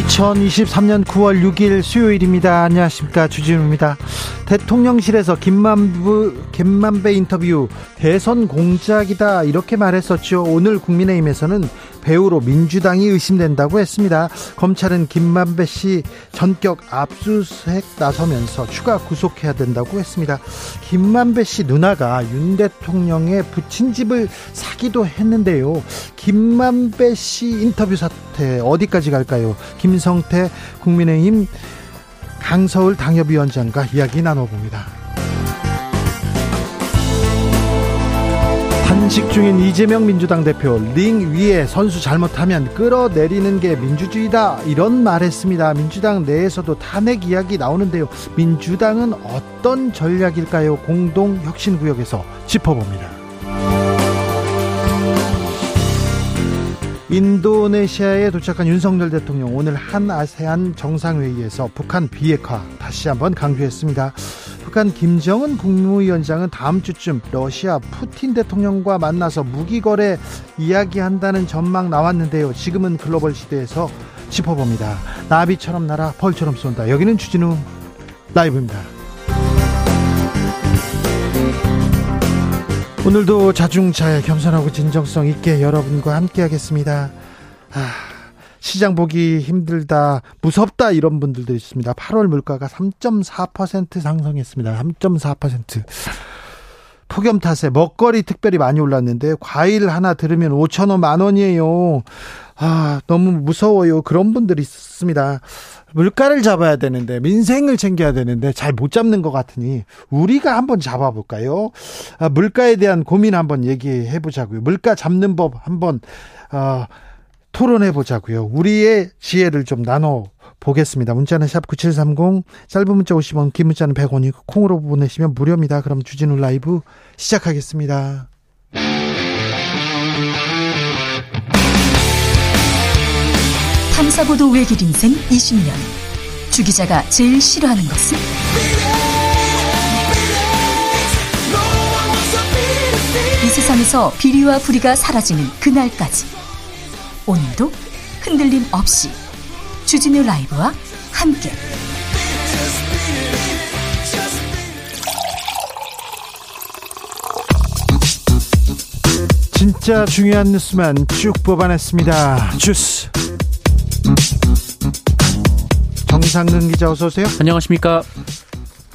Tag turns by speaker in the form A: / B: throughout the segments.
A: 2023년 9월 6일 수요일입니다. 안녕하십니까. 주진우입니다. 대통령실에서 김만부, 김만배 인터뷰 대선 공작이다. 이렇게 말했었죠. 오늘 국민의힘에서는 배우로 민주당이 의심된다고 했습니다. 검찰은 김만배 씨 전격 압수수색 나서면서 추가 구속해야 된다고 했습니다. 김만배 씨 누나가 윤 대통령의 부친 집을 사기도 했는데요. 김만배 씨 인터뷰 사태 어디까지 갈까요? 김성태 국민의힘 강서울 당협위원장과 이야기 나눠봅니다. 단식 중인 이재명 민주당 대표 링 위에 선수 잘못하면 끌어내리는 게 민주주의다 이런 말했습니다. 민주당 내에서도 탄핵 이야기 나오는데요. 민주당은 어떤 전략일까요? 공동 혁신 구역에서 짚어봅니다. 인도네시아에 도착한 윤석열 대통령 오늘 한 아세안 정상회의에서 북한 비핵화 다시 한번 강조했습니다. 북한 김정은 국무위원장은 다음 주쯤 러시아 푸틴 대통령과 만나서 무기 거래 이야기한다는 전망 나왔는데요. 지금은 글로벌 시대에서 짚어봅니다. 나비처럼 날아 벌처럼 쏜다. 여기는 주진우 라이브입니다. 오늘도 자중차에 겸손하고 진정성 있게 여러분과 함께하겠습니다. 아, 시장 보기 힘들다, 무섭다 이런 분들도 있습니다. 8월 물가가 3.4% 상승했습니다. 3.4%. 폭염 탓에 먹거리 특별히 많이 올랐는데 과일 하나 들으면 5천 원, 만 원이에요. 아, 너무 무서워요. 그런 분들이 있습니다. 물가를 잡아야 되는데 민생을 챙겨야 되는데 잘 못 잡는 것 같으니 우리가 한번 잡아볼까요? 아, 물가에 대한 고민 한번 얘기해 보자고요. 물가 잡는 법 한번 어, 토론해 보자고요. 우리의 지혜를 좀 나눠 보겠습니다. 문자는 샵 9730, 짧은 문자 50원, 긴 문자는 100원이고 콩으로 보내시면 무료입니다. 그럼 주진우 라이브 시작하겠습니다.
B: 탐사보도 외길 인생 20년. 주 기자가 제일 싫어하는 것은? 이 세상에서 비리와 부리가 사라지는 그날까지. 오늘도 흔들림 없이 주진우 라이브와 함께
A: 진짜 중요한 뉴스만 쭉 뽑아냈습니다. 주스 정상근 기자 어서 오세요.
C: 안녕하십니까.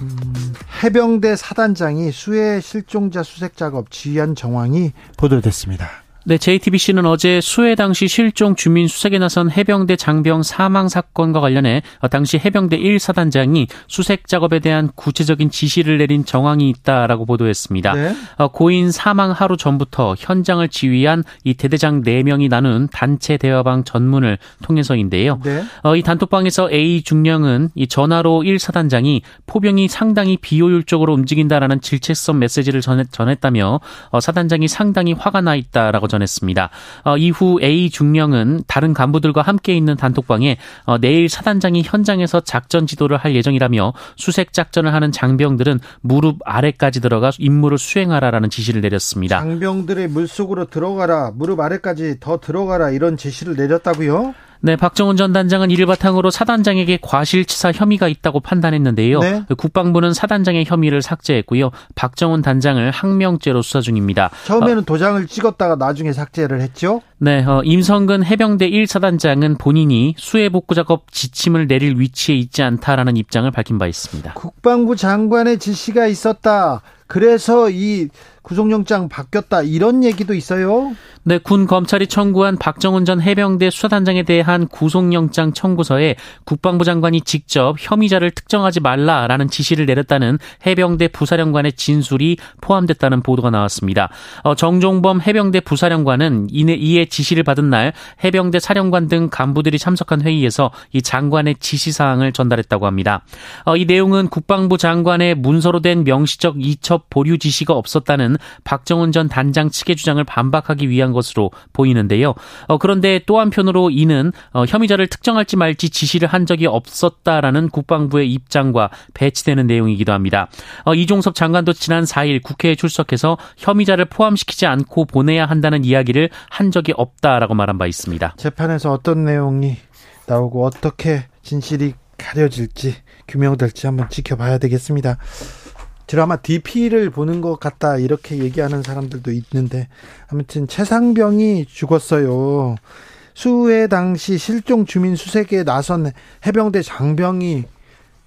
A: 음, 해병대 사단장이 수해 실종자 수색 작업 지휘한 정황이 보도됐습니다.
C: 네, JTBC는 어제 수해 당시 실종 주민 수색에 나선 해병대 장병 사망 사건과 관련해 당시 해병대 1사단장이 수색 작업에 대한 구체적인 지시를 내린 정황이 있다라고 보도했습니다. 네. 어, 고인 사망 하루 전부터 현장을 지휘한 이 대대장 4명이 나눈 단체 대화방 전문을 통해서인데요. 네. 어, 이 단톡방에서 A 중령은 이 전화로 1사단장이 포병이 상당히 비효율적으로 움직인다라는 질책성 메시지를 전했 다며 어, 사단장이 상당히 화가 나 있다라고 전했습니다. 어, 이후 A 중령은 다른 간부들과 함께 있는 단톡방에 어, 내일 사단장이 현장에서 작전 지도를 할 예정이라며 수색 작전을 하는 장병들은 무릎 아래까지 들어가 임무를 수행하라라는 지시를 내렸습니다.
A: 장병들의 물속으로 들어가라, 무릎 아래까지 더 들어가라 이런 지시를 내렸다고요?
C: 네, 박정훈 전 단장은 이를 바탕으로 사단장에게 과실치사 혐의가 있다고 판단했는데요. 네. 국방부는 사단장의 혐의를 삭제했고요. 박정훈 단장을 항명죄로 수사 중입니다.
A: 처음에는 어, 도장을 찍었다가 나중에 삭제를 했죠?
C: 네, 어, 임성근 해병대 1사단장은 본인이 수해 복구 작업 지침을 내릴 위치에 있지 않다라는 입장을 밝힌 바 있습니다.
A: 국방부 장관의 지시가 있었다. 그래서 이 구속영장 바뀌었다 이런 얘기도 있어요.
C: 네, 군 검찰이 청구한 박정훈 전 해병대 수사단장에 대한 구속영장 청구서에 국방부 장관이 직접 혐의자를 특정하지 말라라는 지시를 내렸다는 해병대 부사령관의 진술이 포함됐다는 보도가 나왔습니다. 어, 정종범 해병대 부사령관은 이에 지시를 받은 날 해병대 사령관 등 간부들이 참석한 회의에서 이 장관의 지시 사항을 전달했다고 합니다. 어, 이 내용은 국방부 장관의 문서로 된 명시적 이첩 보류 지시가 없었다는 박정훈 전 단장 측의 주장을 반박하기 위한 것으로 보이는데요. 어, 그런데 또 한편으로 이는 어, 혐의자를 특정할지 말지 지시를 한 적이 없었다라는 국방부의 입장과 배치되는 내용이기도 합니다. 어, 이종섭 장관도 지난 4일 국회에 출석해서 혐의자를 포함시키지 않고 보내야 한다는 이야기를 한 적이 없다라고 말한 바 있습니다.
A: 재판에서 어떤 내용이 나오고 어떻게 진실이 가려질지 규명될지 한번 지켜봐야 되겠습니다. 드라마 DP를 보는 것 같다 이렇게 얘기하는 사람들도 있는데 아무튼 최상병이 죽었어요. 수해 당시 실종 주민 수색에 나선 해병대 장병이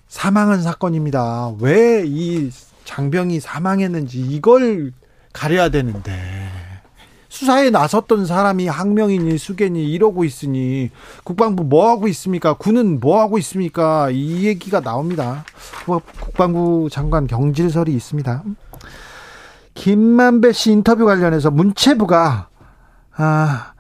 A: 사망한 사건입니다. 왜 이 장병이 사망했는지 이걸 가려야 되는데 수사에 나섰던 사람이 항명이니 수견이 이러고 있으니 국방부 뭐 하고 있습니까? 군은 뭐 하고 있습니까? 이 얘기가 나옵니다. 뭐 국방부 장관 경질설이 있습니다. 김만배 씨 인터뷰 관련해서 문체부가 아,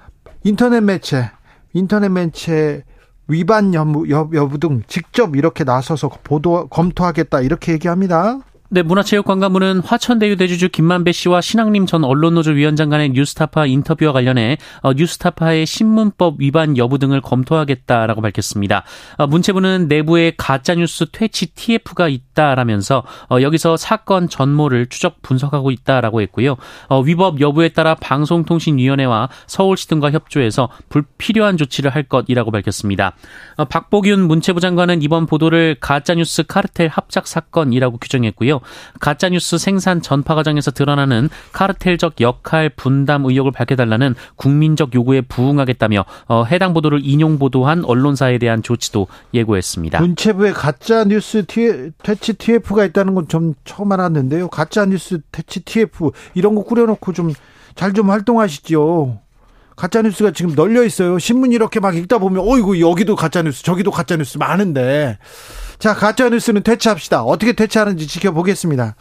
A: 인터넷 매체 인터넷 매체 위반 여부, 여부 등 직접 이렇게 나서서 보도 검토하겠다 이렇게 얘기합니다.
C: 네, 문화체육관광부는 화천대유 대주주 김만배 씨와 신학림 전 언론노조 위원장 간의 뉴스타파 인터뷰와 관련해 어, 뉴스타파의 신문법 위반 여부 등을 검토하겠다라고 밝혔습니다. 어, 문체부는 내부에 가짜뉴스 퇴치 TF가 있다라면서 어, 여기서 사건 전모를 추적 분석하고 있다라고 했고요. 어, 위법 여부에 따라 방송통신위원회와 서울시 등과 협조해서 불필요한 조치를 할 것이라고 밝혔습니다. 어, 박보균 문체부 장관은 이번 보도를 가짜뉴스 카르텔 합작 사건이라고 규정했고요. 가짜뉴스 생산 전파 과정에서 드러나는 카르텔적 역할 분담 의혹을 밝혀달라는 국민적 요구에 부응하겠다며 어, 해당 보도를 인용 보도한 언론사에 대한 조치도 예고했습니다.
A: 문체부에 가짜 뉴스 퇴치 TF가 있다는 건 좀 처음 알았는데요. 가짜 뉴스 퇴치 TF 이런 거 꾸려놓고 좀 잘좀 활동하시죠. 가짜 뉴스가 지금 널려 있어요. 신문 이렇게 막 읽다 보면 어이구 여기도 가짜 뉴스, 저기도 가짜 뉴스 많은데. 자, 가짜 뉴스는 퇴치합시다. 어떻게 퇴치하는지 지켜보겠습니다.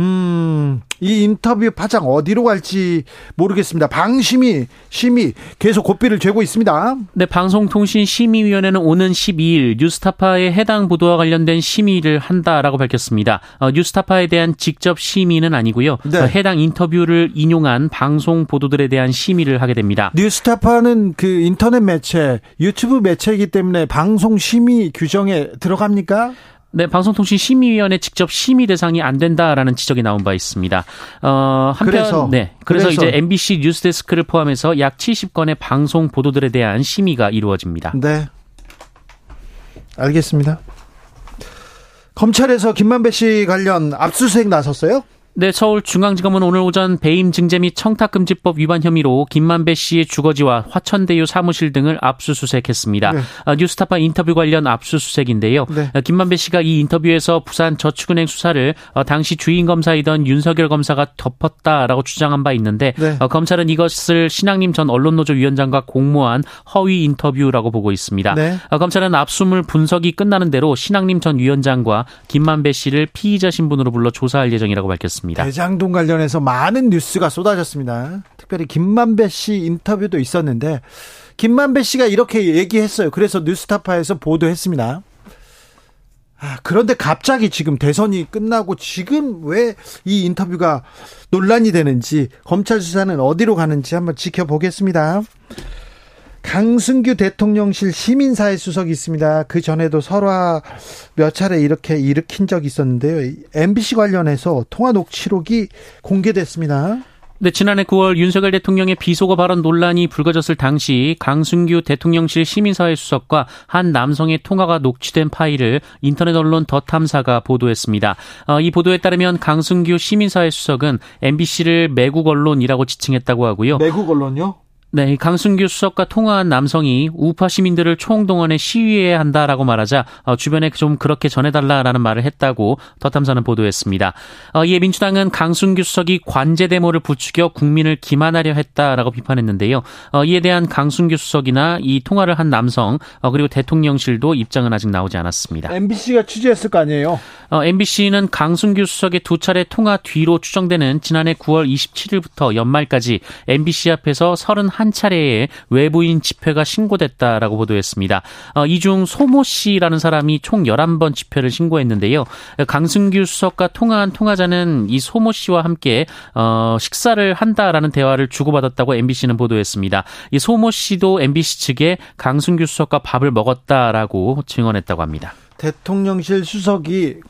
A: 음, 이 인터뷰 파장 어디로 갈지 모르겠습니다. 방심이 심의 계속 고삐를 죄고 있습니다.
C: 네, 방송통신심의위원회는 오는 12일 뉴스타파의 해당 보도와 관련된 심의를 한다라고 밝혔습니다. 어, 뉴스타파에 대한 직접 심의는 아니고요. 네. 어, 해당 인터뷰를 인용한 방송 보도들에 대한 심의를 하게 됩니다.
A: 뉴스타파는 그 인터넷 매체, 유튜브 매체이기 때문에 방송 심의 규정에 들어갑니까?
C: 네, 방송통신심의위원회 직접 심의 대상이 안 된다라는 지적이 나온 바 있습니다. 어, 한편 그래서, 네, 그래서, 그래서, 이제 MBC 뉴스데스크를 포함해서 약 70건의 방송 보도들에 대한 심의가 이루어집니다.
A: 네, 알겠습니다. 검찰에서 김만배 씨 관련 압수수색 나섰어요?
C: 네, 서울중앙지검은 오늘 오전 배임 증제 및 청탁금지법 위반 혐의로 김만배 씨의 주거지와 화천대유 사무실 등을 압수수색했습니다. 네. 아, 뉴스타파 인터뷰 관련 압수수색인데요. 네. 아, 김만배 씨가 이 인터뷰에서 부산 저축은행 수사를 어, 당시 주인 검사이던 윤석열 검사가 덮었다라고 주장한 바 있는데 네. 어, 검찰은 이것을 신학님 전 언론노조 위원장과 공모한 허위 인터뷰라고 보고 있습니다. 네. 어, 검찰은 압수물 분석이 끝나는 대로 신학님 전 위원장과 김만배 씨를 피의자 신분으로 불러 조사할 예정이라고 밝혔습니다. 있습니다.
A: 대장동 관련해서 많은 뉴스가 쏟아졌습니다. 특별히 김만배 씨 인터뷰도 있었는데 김만배 씨가 이렇게 얘기했어요. 그래서 뉴스타파에서 보도했습니다. 아, 그런데 갑자기 지금 대선이 끝나고 지금 왜 이 인터뷰가 논란이 되는지 검찰 수사는 어디로 가는지 한번 지켜보겠습니다. 강승규 대통령실 시민사회 수석이 있습니다. 그 전에도 설화 몇 차례 이렇게 일으킨 적이 있었는데요. MBC 관련해서 통화 녹취록이 공개됐습니다.
C: 네, 지난해 9월 윤석열 대통령의 비속어 발언 논란이 불거졌을 당시 강승규 대통령실 시민사회 수석과 한 남성의 통화가 녹취된 파일을 인터넷 언론 더 탐사가 보도했습니다. 어, 이 보도에 따르면 강승규 시민사회 수석은 MBC를 매국 언론이라고 지칭했다고 하고요.
A: 매국 언론요?
C: 네, 강승규 수석과 통화한 남성이 우파 시민들을 총동원해 시위해야 한다라고 말하자 어, 주변에 좀 그렇게 전해달라라는 말을 했다고 더 탐사는 보도했습니다. 어, 이에 민주당은 강승규 수석이 관제 데모를 부추겨 국민을 기만하려 했다라고 비판했는데요. 어, 이에 대한 강승규 수석이나 이 통화를 한 남성 어, 그리고 대통령실도 입장은 아직 나오지 않았습니다.
A: MBC가 취재했을 거 아니에요?
C: 어, MBC는 강승규 수석의 두 차례 통화 뒤로 추정되는 지난해 9월 27일부터 연말까지 MBC 앞에서 30한 차례의 외부인 집회가 신고됐다라고 보도했습니다. 어, 이중 소모 씨라는 사람이 총 11번 집회를 신고했는데요. 강승규 수석과 통화한 통화자는 이 소모 씨와 함께 어, 식사를 한다라는 대화를 주고받았다고 MBC는 보도했습니다. 이 소모 씨도 MBC 측에 강승규 수석과 밥을 먹었다라고 증언했다고 합니다.
A: 대통령실 수석이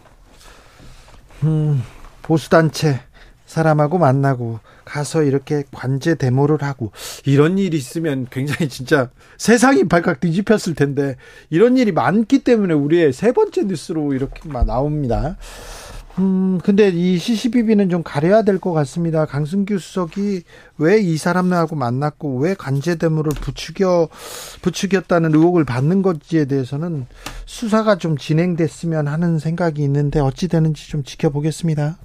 A: 음, 보수단체 사람하고 만나고 가서 이렇게 관제 데모를 하고 이런 일이 있으면 굉장히 진짜 세상이 발칵 뒤집혔을 텐데 이런 일이 많기 때문에 우리의 세 번째 뉴스로 이렇게 나옵니다. 음, 근데 이 CCBB는 좀 가려야 될 것 같습니다. 강승규 수석이 왜 이 사람하고 만났고 왜 관제 데모를 부추겨, 부추겼다는 의혹을 받는 건지에 대해서는 수사가 좀 진행됐으면 하는 생각이 있는데 어찌 되는지 좀 지켜보겠습니다.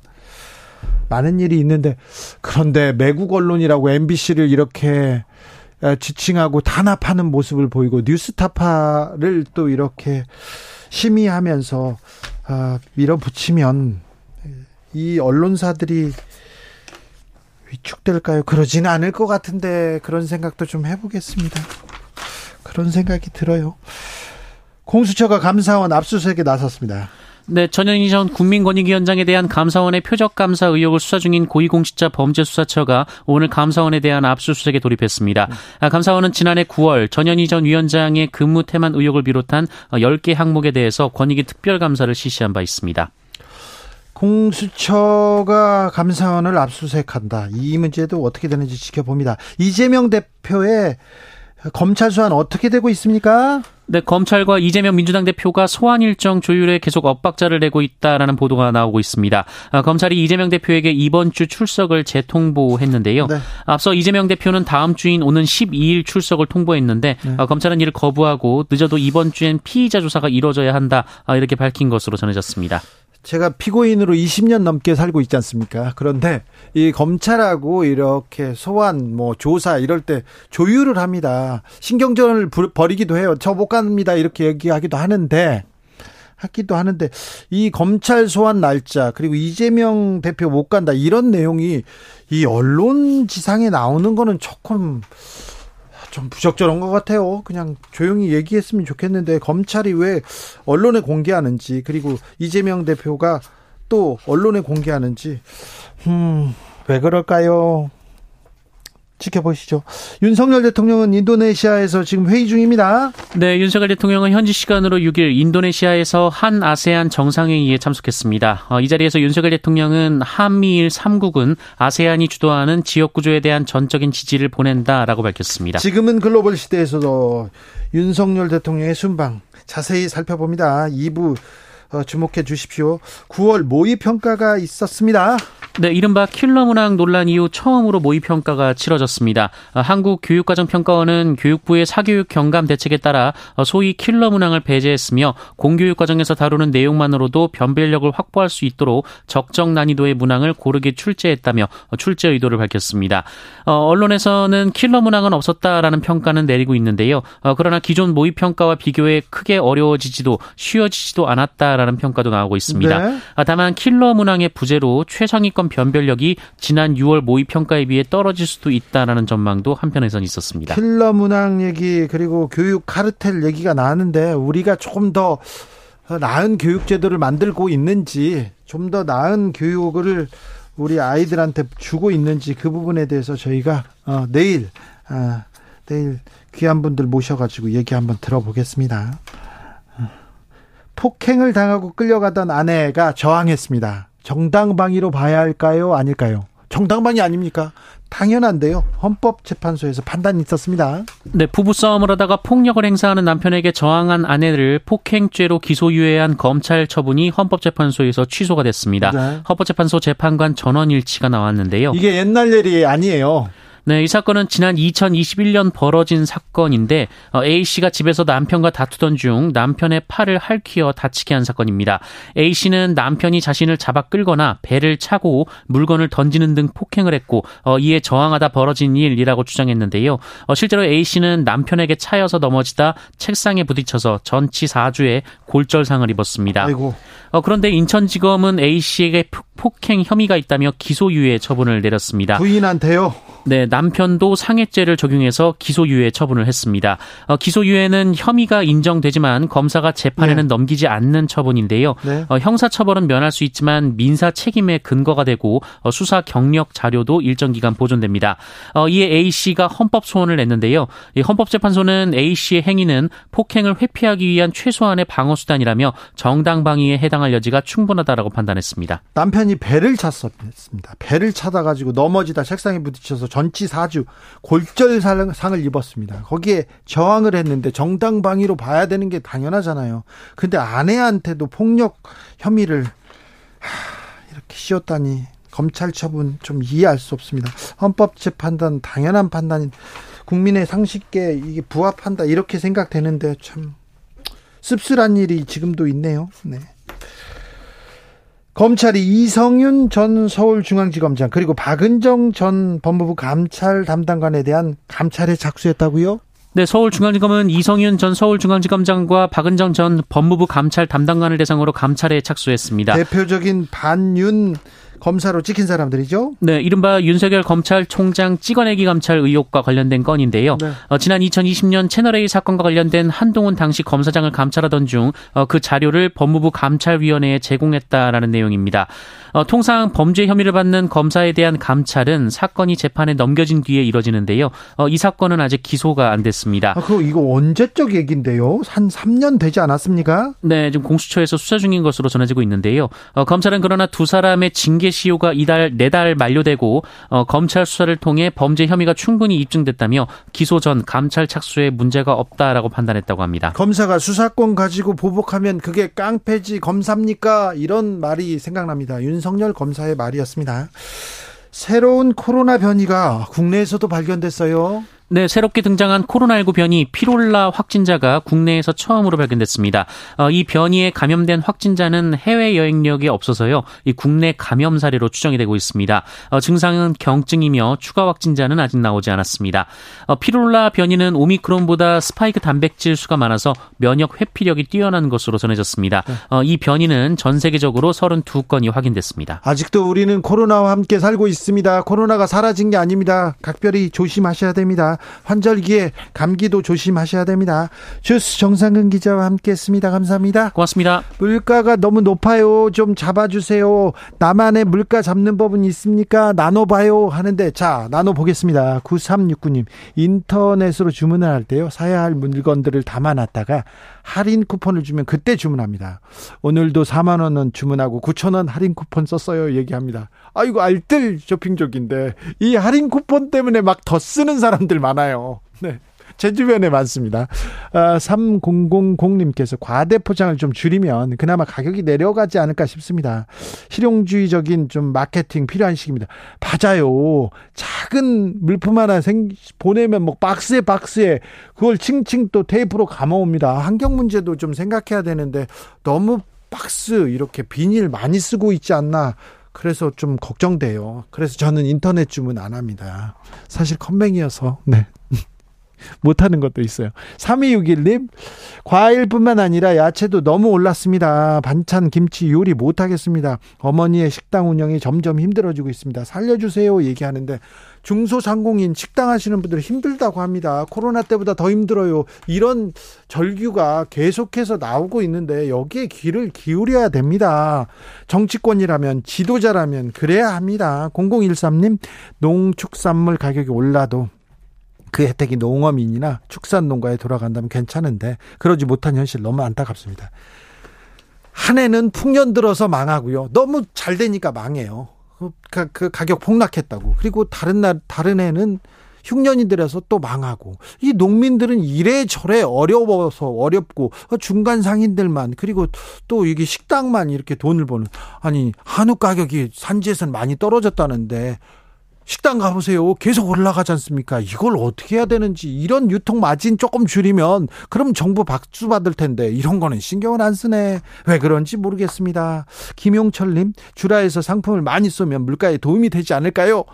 A: 많은 일이 있는데 그런데 매국 언론이라고 MBC를 이렇게 지칭하고 단합하는 모습을 보이고 뉴스타파를 또 이렇게 심의하면서 아, 밀어붙이면 이 언론사들이 위축될까요? 그러지는 않을 것 같은데 그런 생각도 좀 해보겠습니다. 그런 생각이 들어요. 공수처가 감사원 압수수색에 나섰습니다.
C: 네, 전현희 전 국민권익위원장에 대한 감사원의 표적 감사 의혹을 수사 중인 고위공직자 범죄수사처가 오늘 감사원에 대한 압수수색에 돌입했습니다. 아, 감사원은 지난해 9월 전현희 전 위원장의 근무 태만 의혹을 비롯한 10개 항목에 대해서 권익위 특별감사를 실시한 바 있습니다.
A: 공수처가 감사원을 압수수색한다. 이 문제도 어떻게 되는지 지켜봅니다. 이재명 대표의 검찰 수환 어떻게 되고 있습니까?
C: 네, 검찰과 이재명 민주당 대표가 소환 일정 조율에 계속 엇박자를 내고 있다라는 보도가 나오고 있습니다. 아, 검찰이 이재명 대표에게 이번 주 출석을 재통보했는데요. 네. 앞서 이재명 대표는 다음 주인 오는 12일 출석을 통보했는데 네. 아, 검찰은 이를 거부하고 늦어도 이번 주엔 피의자 조사가 이뤄져야 한다 아, 이렇게 밝힌 것으로 전해졌습니다.
A: 제가 피고인으로 20년 넘게 살고 있지 않습니까? 그런데 이 검찰하고 이렇게 소환, 뭐 조사 이럴 때 조율을 합니다. 신경전을 벌이기도 해요. 저 못 갑니다. 이렇게 얘기하기도 하는데 하기도 하는데 이 검찰 소환 날짜 그리고 이재명 대표 못 간다 이런 내용이 이 언론 지상에 나오는 거는 조금 좀 부적절한 것 같아요. 그냥 조용히 얘기했으면 좋겠는데 검찰이 왜 언론에 공개하는지 그리고 이재명 대표가 또 언론에 공개하는지 음, 왜 그럴까요? 지켜보시죠. 윤석열 대통령은 인도네시아에서 지금 회의 중입니다.
C: 네, 윤석열 대통령은 현지 시간으로 6일 인도네시아에서 한 아세안 정상회의에 참석했습니다. 어, 이 자리에서 윤석열 대통령은 한미일 3국은 아세안이 주도하는 지역 구조에 대한 전적인 지지를 보낸다라고 밝혔습니다.
A: 지금은 글로벌 시대에서도 윤석열 대통령의 순방 자세히 살펴봅니다. 2부 어, 주목해 주십시오. 9월 모의 평가가 있었습니다.
C: 네, 이른바 킬러 문항 논란 이후 처음으로 모의 평가가 치러졌습니다. 어, 한국교육과정평가원은 교육부의 사교육 경감 대책에 따라 어, 소위 킬러 문항을 배제했으며 공교육 과정에서 다루는 내용만으로도 변별력을 확보할 수 있도록 적정 난이도의 문항을 고르게 출제했다며 출제 의도를 밝혔습니다. 언론에서는 킬러 문항은 없었다라는 평가는 내리고 있는데요. 그러나 기존 모의 평가와 비교해 크게 어려워지지도 쉬워지지도 않았다라는 않다라는 평가도 나오고 있습니다. 네. 아, 다만 킬러 문항의 부재로 최상위권 변별력이 지난 6월 모의 평가에 비해 떨어질 수도 있다라는 전망도 한편에선 있었습니다.
A: 킬러 문항 얘기 그리고 교육 카르텔 얘기가 나왔는데 우리가 조금 더 나은 교육 제도를 만들고 있는지 좀 더 나은 교육을 우리 아이들한테 주고 있는지 그 부분에 대해서 저희가 어, 내일 아, 내일 귀한 분들 모셔가지고 얘기 한번 들어보겠습니다. 폭행을 당하고 끌려가던 아내가 저항했습니다. 정당방위로 봐야 할까요? 아닐까요? 정당방위 아닙니까? 당연한데요. 헌법재판소에서 판단이 있었습니다.
C: 네, 부부싸움을 하다가 폭력을 행사하는 남편에게 저항한 아내를 폭행죄로 기소유예한 검찰 처분이 헌법재판소에서 취소가 됐습니다. 네. 헌법재판소 재판관 전원 일치가 나왔는데요.
A: 이게 옛날 일이 아니에요.
C: 네, 이 사건은 지난 2021년 벌어진 사건인데 어, A 씨가 집에서 남편과 다투던 중 남편의 팔을 핥히어 다치게 한 사건입니다. A 씨는 남편이 자신을 잡아 끌거나 배를 차고 물건을 던지는 등 폭행을 했고 어, 이에 저항하다 벌어진 일이라고 주장했는데요. 어, 실제로 A 씨는 남편에게 차여서 넘어지다 책상에 부딪혀서 전치 4주의 골절상을 입었습니다. 아이고. 어, 그런데 인천지검은 A 씨에게 폭행 혐의가 있다며 기소유예 처분을 내렸습니다.
A: 부인한테요?
C: 네, 남편도 상해죄를 적용해서 기소유예 처분을 했습니다. 어, 기소유예는 혐의가 인정되지만 검사가 재판에는 네. 넘기지 않는 처분인데요. 네. 어, 형사처벌은 면할 수 있지만 민사 책임의 근거가 되고 어, 수사 경력 자료도 일정 기간 보존됩니다. 어, 이에 A 씨가 헌법 소원을 냈는데요. 헌법재판소는 A 씨의 행위는 폭행을 회피하기 위한 최소한의 방어 수단이라며 정당 방위에 해당할 여지가 충분하다라고 판단했습니다.
A: 남편이 배를 찼습니다. 배를 차다 가지고 넘어지다 책상에 부딪혀서 전치 4주 골절상을 입었습니다. 거기에 저항을 했는데 정당 방위로 봐야 되는 게 당연하잖아요. 근데 아내한테도 폭력 혐의를 이렇게 씌웠다니 검찰 처분 좀 이해할 수 없습니다. 헌법재판단 당연한 판단인 국민의 상식에 이게 부합한다 이렇게 생각되는데 참 씁쓸한 일이 지금도 있네요. 네. 검찰이 이성윤 전 서울중앙지검장 그리고 박은정 전 법무부 감찰 담당관에 대한 감찰에 착수했다고요?
C: 네, 서울중앙지검은 이성윤 전 서울중앙지검장과 박은정 전 법무부 감찰 담당관을 대상으로 감찰에 착수했습니다.
A: 대표적인 반윤 검사로 찍힌 사람들이죠?
C: 네, 이른바 윤석열 검찰총장 찍어내기 감찰 의혹과 관련된 건인데요. 네. 어, 지난 2020년 채널A 사건과 관련된 한동훈 당시 검사장을 감찰하던 중그 어, 자료를 법무부 감찰위원회에 제공했다라는 내용입니다. 어, 통상 범죄 혐의를 받는 검사에 대한 감찰은 사건이 재판에 넘겨진 뒤에 이뤄지는데요. 어, 이 사건은 아직 기소가 안 됐습니다.
A: 아, 그 이거 언제적 얘기인데요? 한 3년 되지 않았습니까?
C: 네, 지금 공수처에서 수사 중인 것으로 전해지고 있는데요. 어, 검찰은 그러나 두 사람의 징계 시효가 이달 내달 만료되고 어, 검찰 수사를 통해 범죄 혐의가 충분히 입증됐다며 기소 전 감찰 착수에 문제가 없다라고 판단했다고 합니다.
A: 검사가 수사권 가지고 보복하면 그게 깡패지 검사입니까? 이런 말이 생각납니다. 윤 윤석열 검사의 말이었습니다. 새로운 코로나 변이가 국내에서도 발견됐어요.
C: 네, 새롭게 등장한 코로나19 변이 피롤라 확진자가 국내에서 처음으로 발견됐습니다. 어, 이 변이에 감염된 확진자는 해외 여행력이 없어서요. 이 국내 감염 사례로 추정이 되고 있습니다. 어, 증상은 경증이며 추가 확진자는 아직 나오지 않았습니다. 어, 피롤라 변이는 오미크론보다 스파이크 단백질 수가 많아서 면역 회피력이 뛰어난 것으로 전해졌습니다. 네. 어, 이 변이는 전 세계적으로 32건이 확인됐습니다.
A: 아직도 우리는 코로나와 함께 살고 있습니다. 코로나가 사라진 게 아닙니다. 각별히 조심하셔야 됩니다. 환절기에 감기도 조심하셔야 됩니다. 주스 정상근 기자와 함께했습니다. 감사합니다.
C: 고맙습니다.
A: 물가가 너무 높아요. 좀 잡아주세요. 나만의 물가 잡는 법은 있습니까? 나눠봐요. 하는데 자 나눠보겠습니다. 9369님 인터넷으로 주문을 할 때요 사야 할 물건들을 담아놨다가 할인 쿠폰을 주면 그때 주문합니다. 오늘도 4만 원은 주문하고 9천 원 할인 쿠폰 썼어요. 얘기합니다. 아이고 알뜰 쇼핑족인데 이 할인 쿠폰 때문에 막 더 쓰는 사람들 많아요. 네. 제 주변에 많습니다. 아, 3000님께서 과대 포장을 좀 줄이면 그나마 가격이 내려가지 않을까 싶습니다. 실용주의적인 좀 마케팅 필요한 시기입니다. 맞아요. 작은 물품 하나 생, 보내면 뭐 박스에 박스에 그걸 칭칭 또 테이프로 감아옵니다. 환경 문제도 좀 생각해야 되는데 너무 박스 이렇게 비닐 많이 쓰고 있지 않나. 그래서 좀 걱정돼요. 그래서 저는 인터넷 주문 안 합니다. 사실 컴맹이어서, 네. 못하는 것도 있어요. 3261님, 과일뿐만 아니라 야채도 너무 올랐습니다. 반찬, 김치 요리 못하겠습니다. 어머니의 식당 운영이 점점 힘들어지고 있습니다. 살려주세요. 얘기하는데, 중소상공인 식당 하시는 분들 힘들다고 합니다. 코로나 때보다 더 힘들어요. 이런 절규가 계속해서 나오고 있는데, 여기에 귀를 기울여야 됩니다. 정치권이라면, 지도자라면, 그래야 합니다. 0013님, 농축산물 가격이 올라도 그 혜택이 농어민이나 축산농가에 돌아간다면 괜찮은데 그러지 못한 현실 너무 안타깝습니다. 한 해는 풍년 들어서 망하고요. 너무 잘 되니까 망해요. 그, 그 가격 폭락했다고. 그리고 다른 날 다른 해는 흉년이 들어서 또 망하고 이 농민들은 이래저래 어려워서 어렵고 중간 상인들만 그리고 또 이게 식당만 이렇게 돈을 버는 아니 한우 가격이 산지에서는 많이 떨어졌다는데 식당 가보세요. 계속 올라가지 않습니까? 이걸 어떻게 해야 되는지 이런 유통 마진 조금 줄이면 그럼 정부 박수 받을 텐데 이런 거는 신경을 안 쓰네. 왜 그런지 모르겠습니다. 김용철님 주라에서 상품을 많이 쏘면 물가에 도움이 되지 않을까요?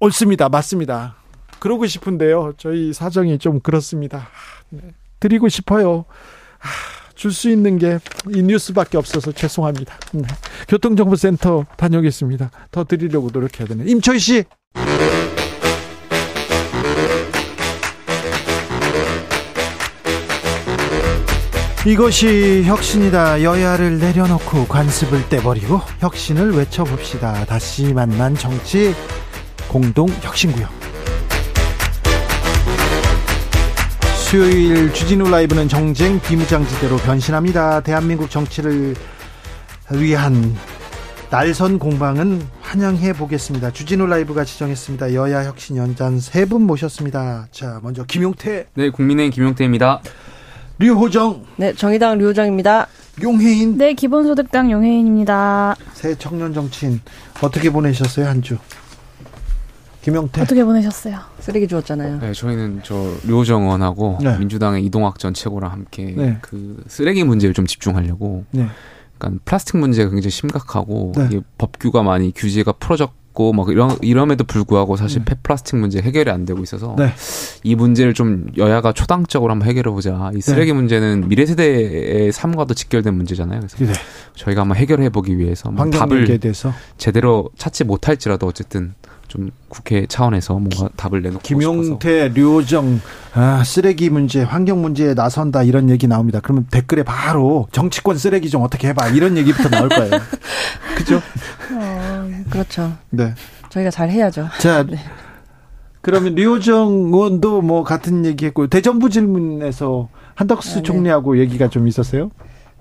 A: 옳습니다. 맞습니다. 그러고 싶은데요. 저희 사정이 좀 그렇습니다. 네. 드리고 싶어요. 줄 수 있는 게 이 뉴스밖에 없어서 죄송합니다. 네. 교통정보센터 다녀오겠습니다. 더 드리려고 노력해야 되네. 임철 씨. 이것이 혁신이다. 여야를 내려놓고 관습을 떼버리고 혁신을 외쳐봅시다. 다시 만난 정치 공동 혁신구역. 수요일 주진우 라이브는 정쟁 비무장지대로 변신합니다. 대한민국 정치를 위한 날선 공방은 환영해 보겠습니다. 주진우 라이브가 지정했습니다. 여야 혁신 연장 세 분 모셨습니다. 자, 먼저 김용태.
D: 네, 국민의힘 김용태입니다.
A: 류호정.
E: 네, 정의당 류호정입니다.
A: 용혜인.
F: 네, 기본소득당 용혜인입니다.
A: 새 청년 정치인 어떻게 보내셨어요 한 주? 김용태.
F: 어떻게 보내셨어요?
E: 쓰레기 주웠잖아요.
D: 네, 저희는 저 류호정 의원하고
A: 네.
D: 민주당의 이동학 전 최고랑 함께
A: 네.
D: 그 쓰레기 문제를 좀 집중하려고
A: 네.
D: 그러니까 플라스틱 문제가 굉장히 심각하고
A: 네.
D: 이게 법규가 많이 규제가 풀어졌고 막 이런 이럼에도 불구하고 사실
A: 네.
D: 폐플라스틱 문제 해결이 안 되고 있어서
A: 네.
D: 이 문제를 좀 여야가 초당적으로 한번 해결해 보자. 이 쓰레기 문제는 미래 세대의 삶과도 직결된 문제잖아요. 그래서
A: 네.
D: 저희가 한번 해결해 보기 위해서 답을 제대로 찾지 못할지라도 어쨌든 좀 국회 차원에서 뭔가 답을 내놓고 싶어서.
A: 김용태, 류호정 아, 쓰레기 문제, 환경 문제에 나선다 이런 얘기 나옵니다. 그러면 댓글에 바로 정치권 쓰레기 좀 어떻게 해봐 이런 얘기부터 나올 거예요. 그죠?
F: 어,
E: 그렇죠.
A: 네.
E: 저희가 잘 해야죠.
A: 자,
E: 네.
A: 그러면 류호정 의원도 뭐 같은 얘기했고 대정부 질문에서 한덕수
E: 아, 네.
A: 총리하고 얘기가 좀 있었어요.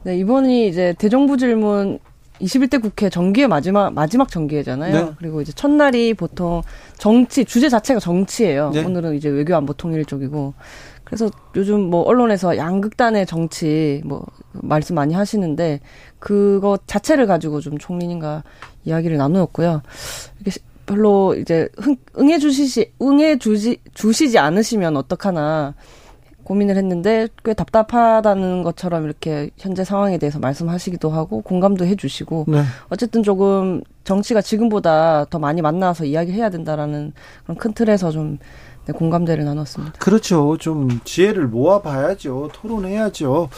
E: 네, 이번이 이제 대정부 질문 21대 국회 정기의 마지막 마지막 정기회잖아요.
A: 네.
E: 그리고 이제 첫날이 보통 정치 주제 자체가 정치예요.
A: 네.
E: 오늘은 이제 외교 안보 통일 쪽이고. 그래서 요즘 뭐 언론에서 양극단의 정치 뭐 말씀 많이 하시는데 그거 자체를 가지고 좀 총리님과 이야기를 나누었고요. 이게 시- 별로 이제 흥, 응해 주시시 응해 주시 주시지 않으시면 어떡하나 고민을 했는데 꽤 답답하다는 것처럼 이렇게 현재 상황에 대해서 말씀하시기도 하고 공감도 해주시고
A: 네.
E: 어쨌든 조금 정치가 지금보다 더 많이 만나서 이야기해야 된다라는 그런 큰 틀에서 좀 네, 공감대를 나눴습니다.
A: 그렇죠. 좀 지혜를 모아봐야죠. 토론해야죠.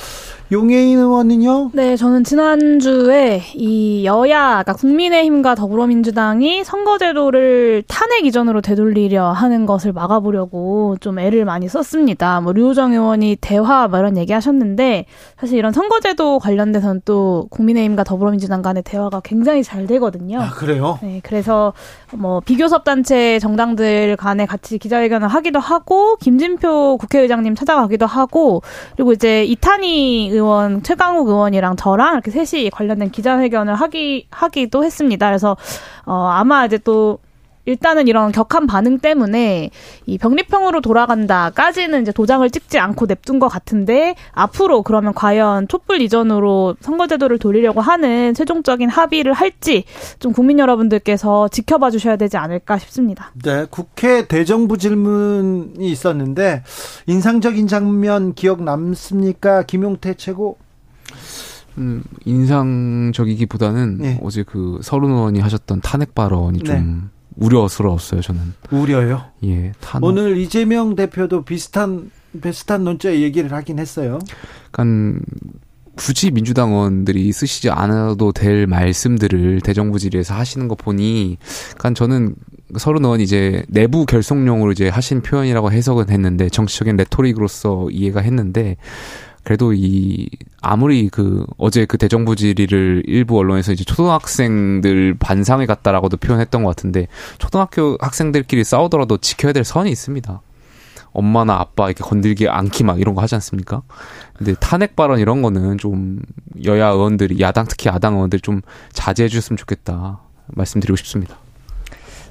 A: 용해인 의원은요?
F: 네, 저는 지난주에 이 여야, 그러니까 국민의힘과 더불어민주당이 선거제도를 탄핵 이전으로 되돌리려 하는 것을 막아보려고 좀 애를 많이 썼습니다. 뭐, 류호정 의원이 대화 뭐 이런 얘기 하셨는데, 사실 이런 선거제도 관련돼서는 또 국민의힘과 더불어민주당 간의 대화가 굉장히 잘 되거든요.
A: 아, 그래요?
F: 네, 그래서 뭐 비교섭 단체 정당들 간에 같이 기자회견 을 하기도 하고 김진표 국회의장님 찾아가기도 하고 그리고 이제 이탄희 의원, 최강욱 의원이랑 저랑 이렇게 셋이 관련된 기자회견을 하기 하기도 했습니다. 그래서 어 아마 이제 또 일단은 이런 격한 반응 때문에 이 병립형으로 돌아간다까지는 이제 도장을 찍지 않고 냅둔 것 같은데 앞으로 그러면 과연 촛불 이전으로 선거제도를 돌리려고 하는 최종적인 합의를 할지 좀 국민 여러분들께서 지켜봐 주셔야 되지 않을까 싶습니다.
A: 네, 국회 대정부 질문이 있었는데 인상적인 장면 기억 남습니까? 김용태 최고.
D: 음, 인상적이기보다는
A: 네.
D: 어제 그 서른 의원이 하셨던 탄핵 발언이
A: 네.
D: 좀 우려스러웠어요. 저는
A: 우려요.
D: 예 탄핵.
A: 오늘 이재명 대표도 비슷한 비슷한 논조의 얘기를 하긴 했어요.
D: 그러니까 굳이 민주당 의원들이 쓰시지 않아도 될 말씀들을 대정부 질의에서 하시는 거 보니, 그러니까 저는 서른 의원 이제 내부 결속용으로 이제 하신 표현이라고 해석은 했는데 정치적인 레토릭으로서 이해가 했는데. 그래도 이 아무리 그 어제 그 대정부 질의를 일부 언론에서 이제 초등학생들 반상회 같다라고도 표현했던 것 같은데 초등학교 학생들끼리 싸우더라도 지켜야 될 선이 있습니다. 엄마나 아빠 이렇게 건들기 않기 막 이런 거 하지 않습니까? 근데 탄핵 발언 이런 거는 좀 여야 의원들이 야당 특히 야당 의원들 좀 자제해 주셨으면 좋겠다 말씀드리고 싶습니다.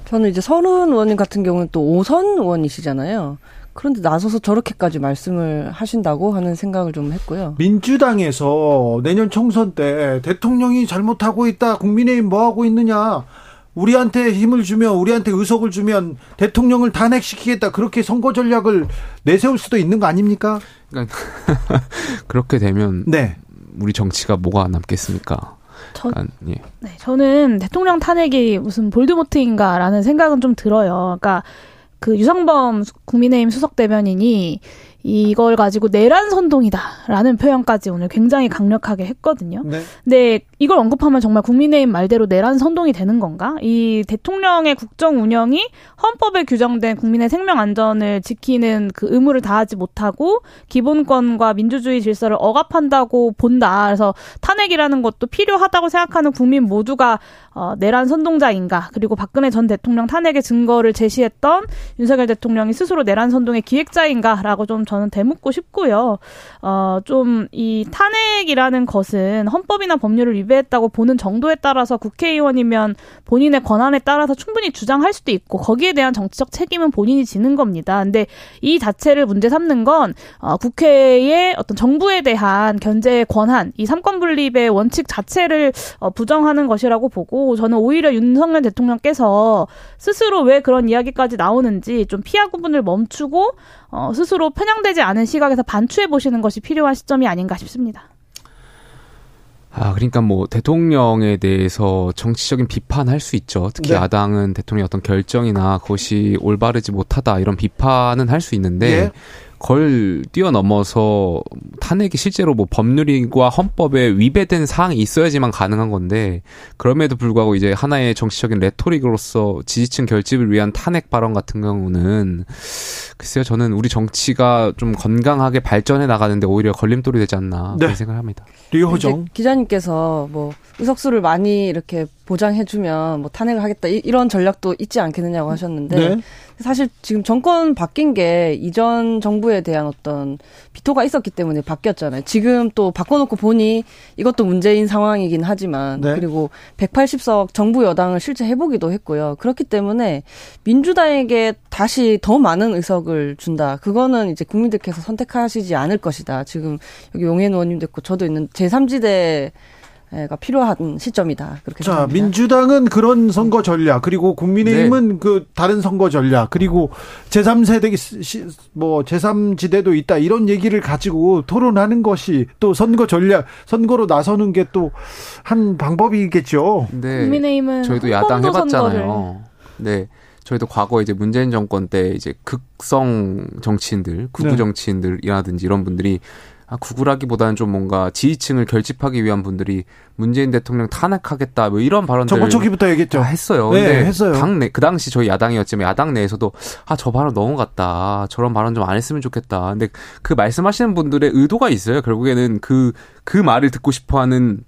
E: 저는 이제 서른 의원님 같은 경우는 또 오선 의원이시잖아요. 그런데 나서서 저렇게까지 말씀을 하신다고 하는 생각을 좀 했고요.
A: 민주당에서 내년 총선 때 대통령이 잘못하고 있다. 국민의힘 뭐 하고 있느냐. 우리한테 힘을 주면 우리한테 의석을 주면 대통령을 탄핵시키겠다 그렇게 선거 전략을 내세울 수도 있는 거 아닙니까?
D: 그러니까 그렇게 되면
A: 네.
D: 우리 정치가 뭐가 남겠습니까?
F: 저,
D: 아, 예.
F: 네, 저는 대통령 탄핵이 무슨 볼드모트인가라는 생각은 좀 들어요. 그러니까 그 유상범 국민의힘 수석 대변인이 이걸 가지고 내란 선동이다라는 표현까지 오늘 굉장히 강력하게 했거든요.
A: 네.
F: 근데 이걸 언급하면 정말 국민의힘 말대로 내란 선동이 되는 건가? 이 대통령의 국정 운영이 헌법에 규정된 국민의 생명 안전을 지키는 그 의무를 다하지 못하고 기본권과 민주주의 질서를 억압한다고 본다. 그래서 탄핵이라는 것도 필요하다고 생각하는 국민 모두가 어, 내란 선동자인가? 그리고 박근혜 전 대통령 탄핵의 증거를 제시했던 윤석열 대통령이 스스로 내란 선동의 기획자인가라고 좀 저는 되묻고 싶고요. 어, 좀 이 탄핵이라는 것은 헌법이나 법률을 위배했다고 보는 정도에 따라서 국회의원이면 본인의 권한에 따라서 충분히 주장할 수도 있고 거기에 대한 정치적 책임은 본인이 지는 겁니다. 근데 이 자체를 문제 삼는 건 어, 국회의 어떤 정부에 대한 견제의 권한, 이 삼권 분립의 원칙 자체를 어, 부정하는 것이라고 보고 저는 오히려 윤석열 대통령께서 스스로 왜 그런 이야기까지 나오는지 좀 피하 구분을 멈추고 어, 스스로 편향되지 않은 시각에서 반추해 보시는 것이 필요한 시점이 아닌가 싶습니다.
D: 아, 그러니까 뭐 대통령에 대해서 정치적인 비판할 수 있죠. 특히
A: 네.
D: 야당은 대통령의 어떤 결정이나 그것이 올바르지 못하다 이런 비판은 할 수 있는데
A: 예.
D: 그걸 뛰어넘어서 탄핵이 실제로 뭐 법률과 헌법에 위배된 사항이 있어야지만 가능한 건데 그럼에도 불구하고 이제 하나의 정치적인 레토릭으로서 지지층 결집을 위한 탄핵 발언 같은 경우는 글쎄요 저는 우리 정치가 좀 건강하게 발전해 나가는데 오히려 걸림돌이 되지 않나
A: 네.
D: 그런 생각을 합니다.
E: 이제 기자님께서 뭐 의석수를 많이 이렇게 보장해주면 뭐 탄핵을 하겠다 이, 런 전략도 있지 않겠느냐고 하셨는데
A: 네.
E: 사실 지금 정권 바뀐 게 이전 정부에 대한 어떤 비토가 있었기 때문에 바뀌었잖아요. 지금 또 바꿔놓고 보니 이것도 문제인 상황이긴 하지만
A: 네.
E: 그리고 180석 정부 여당을 실제 해보기도 했고요. 그렇기 때문에 민주당에게 다시 더 많은 의석을 준다. 그거는 이제 국민들께서 선택하시지 않을 것이다. 지금 여기 용해인 의원님도 있고 저도 있는 제3지대 가 필요한 시점이다. 그렇게
A: 자,
E: 생각합니다.
A: 민주당은 그런 선거 전략, 그리고 국민의힘은
D: 네.
A: 그 다른 선거 전략, 그리고 제3세대, 뭐, 제3지대도 있다, 이런 얘기를 가지고 토론하는 것이 또 선거 전략, 선거로 나서는 게 또 한 방법이겠죠.
D: 근데
F: 국민의힘은
D: 저희도 야당 해봤잖아요. 네. 저희도 과거 이제 문재인 정권 때 이제 극성 정치인들, 구구
A: 네.
D: 정치인들이라든지 이런 분들이 아, 구구라기보다는 좀 뭔가 지지층을 결집하기 위한 분들이 문재인 대통령 탄핵하겠다 뭐 이런 발언들
A: 정권 초기부터 얘기했죠.
D: 다 했어요.
A: 네,
D: 근데
A: 했어요.
D: 당내 그 당시 저희 야당이었지만 야당 내에서도 아 저 발언 너무 같다. 저런 발언 좀 안 했으면 좋겠다. 근데 그 말씀하시는 분들의 의도가 있어요. 결국에는 그그 말을 듣고 싶어하는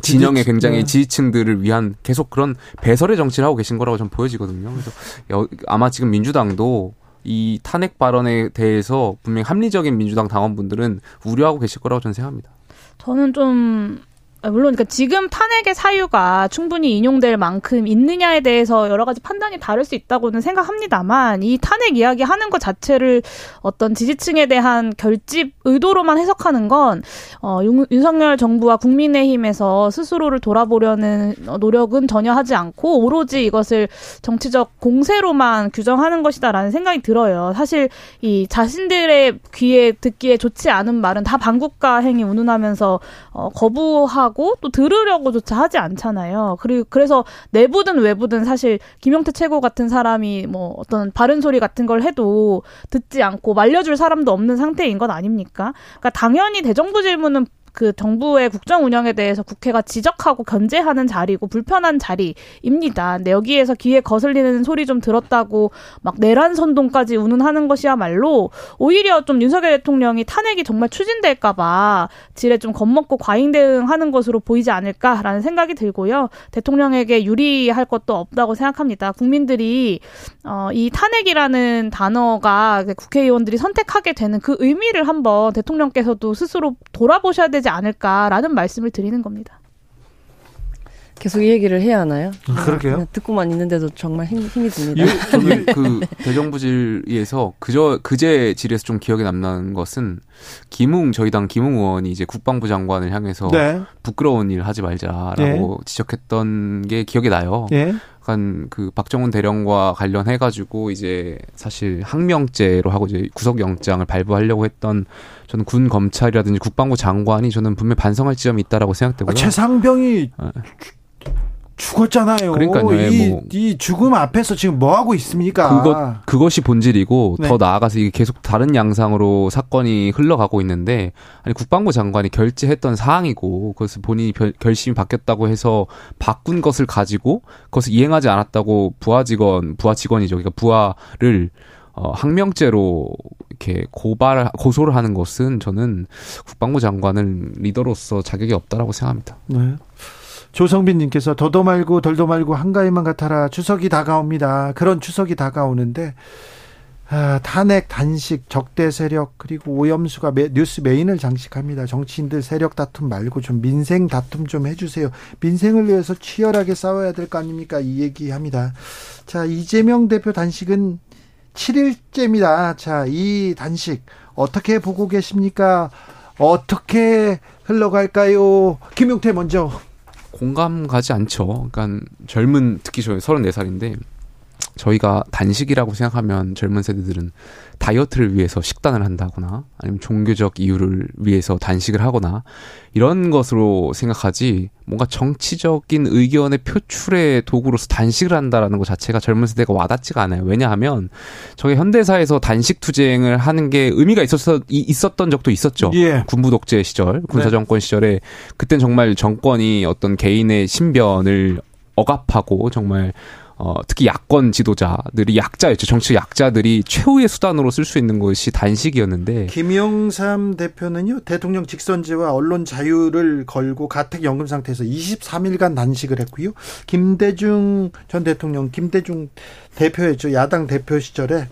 D: 진영의 굉장히
A: 네.
D: 지지층들을 위한 계속 그런 배설의 정치를 하고 계신 거라고 좀 보여지거든요. 그래서 여- 아마 지금 민주당도 이 탄핵 발언에 대해서 분명히 합리적인 민주당 당원분들은 우려하고 계실 거라고 저는 생각합니다.
F: 저는 좀 아, 물론 그러니까 지금 탄핵의 사유가 충분히 인용될 만큼 있느냐에 대해서 여러 가지 판단이 다를 수 있다고는 생각합니다만 이 탄핵 이야기 하는 것 자체를 어떤 지지층에 대한 결집 의도로만 해석하는 건 어, 윤, 윤석열 정부와 국민의힘에서 스스로를 돌아보려는 어, 노력은 전혀 하지 않고 오로지 이것을 정치적 공세로만 규정하는 것이다라는 생각이 들어요. 사실 이 자신들의 귀에 듣기에 좋지 않은 말은 다 반국가 행위 운운하면서 어, 거부하고 또 들으려고조차 하지 않잖아요. 그리고 그래서 내부든 외부든 사실 김영태 최고 같은 사람이 뭐 어떤 바른 소리 같은 걸 해도 듣지 않고 말려줄 사람도 없는 상태인 것 아닙니까? 그러니까 당연히 대정부 질문은 그 정부의 국정 운영에 대해서 국회가 지적하고 견제하는 자리고 불편한 자리입니다. 근데 여기에서 귀에 거슬리는 소리 좀 들었다고 막 내란 선동까지 운운하는 것이야말로 오히려 좀 윤석열 대통령이 탄핵이 정말 추진될까봐 질에 좀 겁먹고 과잉 대응하는 것으로 보이지 않을까라는 생각이 들고요. 대통령에게 유리할 것도 없다고 생각합니다. 국민들이 어, 이 탄핵이라는 단어가 국회의원들이 선택하게 되는 그 의미를 한번 대통령께서도 스스로 돌아보셔야 되지 않을까라는 말씀을 드리는 겁니다.
E: 계속 이 얘기를 해야 하나요?
A: 그러게요.
E: 그냥 듣고만 있는데도 정말 힘, 힘이 듭니다.
D: 유- 저는 그 대정부질에서 그저 그제 질에서 좀 기억에 남는 것은 김웅 저희 당 김웅 의원이 이제 국방부 장관을 향해서
A: 네.
D: 부끄러운 일 하지 말자라고 지적했던 게 기억이 나요.
A: 예.
D: 약간 그 박정훈 대령과 관련해 가지고 이제 사실 항명죄로 하고 이제 구속영장을 발부하려고 했던 저는 군 검찰이라든지 국방부 장관이 저는 분명 히 반성할 지점이 있다라고 생각되고요.
A: 아, 최상병이
D: 네.
A: 죽었잖아요.
D: 그러니까요, 예,
A: 이,
D: 뭐.
A: 이 죽음 앞에서 지금 뭐 하고 있습니까?
D: 그것 그것이 본질이고
A: 네.
D: 더 나아가서 이게 계속 다른 양상으로 사건이 흘러가고 있는데 아니 국방부 장관이 결재했던 사항이고 그것을 본인이 별- 결심이 바뀌었다고 해서 바꾼 것을 가지고 그것을 이행하지 않았다고 부하 직원 부하 직원이죠. 그러니까 부하를 어, 항명죄로 이렇게 고발 고소를 하는 것은 저는 국방부 장관은 리더로서 자격이 없다라고 생각합니다.
A: 네. 조성빈님께서 더도 말고 덜도 말고 한가위만 같아라 추석이 다가옵니다. 그런 추석이 다가오는데 아, 탄핵, 단식, 적대 세력 그리고 오염수가 매- 뉴스 메인을 장식합니다. 정치인들 세력 다툼 말고 좀 민생 다툼 좀 해주세요. 민생을 위해서 치열하게 싸워야 될 거 아닙니까? 이 얘기합니다. 자 이재명 대표 단식은 7일째입니다. 자 이 단식 어떻게 보고 계십니까? 어떻게 흘러갈까요? 김용태 먼저.
D: 공감 가지 않죠. 그러니까 젊은 특히 저 34살인데 저희가 단식이라고 생각하면 젊은 세대들은 다이어트를 위해서 식단을 한다거나 아니면 종교적 이유를 위해서 단식을 하거나 이런 것으로 생각하지 뭔가 정치적인 의견의 표출의 도구로서 단식을 한다라는 것 자체가 젊은 세대가 와닿지가 않아요. 왜냐하면 저게 현대사에서 단식 투쟁을 하는 게 의미가 있었어 이- 있었던 적도 있었죠.
A: 예.
D: 군부 독재 시절, 군사
A: 네.
D: 정권 시절에 그땐 정말 정권이 어떤 개인의 신변을 억압하고 정말 어, 특히 야권 지도자들이 약자였죠. 정치 약자들이 최후의 수단으로 쓸 수 있는 것이 단식이었는데
A: 김영삼 대표는요 대통령 직선제와 언론 자유를 걸고 가택 연금 상태에서 23일간 단식을 했고요. 김대중 전 대통령 김대중 대표였죠 야당 대표 시절에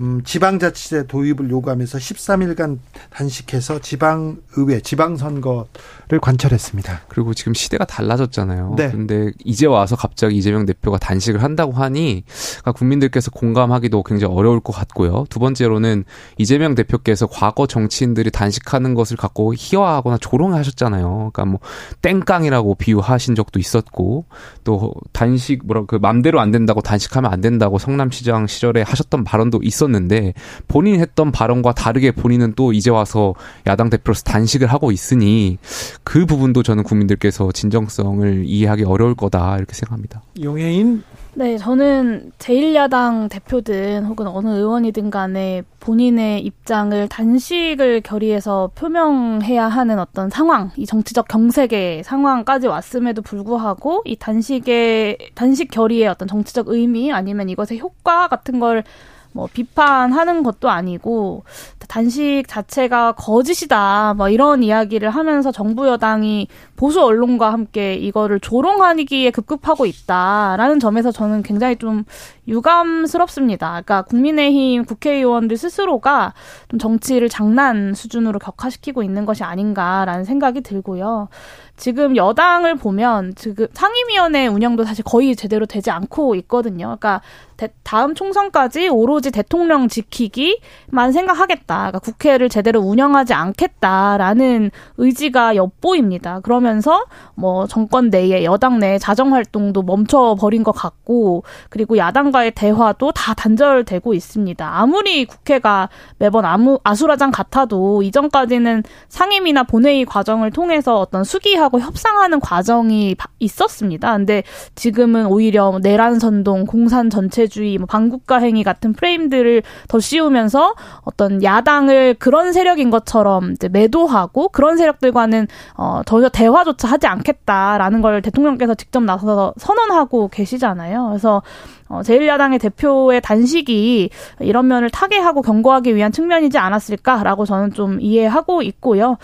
A: 음, 지방자치제 도입을 요구하면서 13일간 단식해서 지방의회 지방선거를 관철했습니다.
D: 그리고 지금 시대가 달라졌잖아요.
A: 네.
D: 근데 이제 와서 갑자기 이재명 대표가 단식을 한다고 하니 그러니까 국민들께서 공감하기도 굉장히 어려울 것 같고요. 두 번째로는 이재명 대표께서 과거 정치인들이 단식하는 것을 갖고 희화하거나 조롱하셨잖아요. 그러니까 뭐 땡깡이라고 비유하신 적도 있었고 또 단식 뭐라 그 맘대로 안 된다고 단식하면 안 된다고 성남시장 시절에 하셨던 발언도 있었 는데 본인이 했던 발언과 다르게 본인은 또 이제 와서 야당 대표로서 단식을 하고 있으니 그 부분도 저는 국민들께서 진정성을 이해하기 어려울 거다 이렇게 생각합니다.
A: 용해인
F: 네, 저는 제1야당 대표든 혹은 어느 의원이든 간에 본인의 입장을 단식을 결의해서 표명해야 하는 어떤 상황, 이 정치적 경색의 상황까지 왔음에도 불구하고 이 단식의, 단식 결의의 어떤 정치적 의미 아니면 이것의 효과 같은 걸 뭐 비판하는 것도 아니고 단식 자체가 거짓이다 뭐 이런 이야기를 하면서 정부 여당이 보수 언론과 함께 이거를 조롱하기에 급급하고 있다라는 점에서 저는 굉장히 좀 유감스럽습니다. 그러니까 국민의힘 국회의원들 스스로가 좀 정치를 장난 수준으로 격화시키고 있는 것이 아닌가라는 생각이 들고요. 지금 여당을 보면 지금 상임위원회 운영도 사실 거의 제대로 되지 않고 있거든요. 그러니까 대- 다음 총선까지 오로지 대통령 지키기만 생각하겠다. 그러니까 국회를 제대로 운영하지 않겠다라는 의지가 엿보입니다. 그러면서 뭐 정권 내에 여당 내 자정 활동도 멈춰 버린 것 같고 그리고 야당과의 대화도 다 단절되고 있습니다. 아무리 국회가 매번 아무 아수라장 같아도 이전까지는 상임이나 본회의 과정을 통해서 어떤 수기 하고 협상하는 과정이 바- 있었습니다. 근데 지금은 오히려 뭐 내란 선동, 공산 전체주의, 뭐 반국가 행위 같은 프레임들을 더 씌우면서 어떤 야당을 그런 세력인 것처럼 이제 매도하고 그런 세력들과는 어 전혀 대화조차 하지 않겠다라는 걸 대통령께서 직접 나서서 선언하고 계시잖아요. 그래서 어, 제1야당의 대표의 단식이 이런 면을 타개하고 경고하기 위한 측면이지 않았을까라고 저는 좀 이해하고 있고요.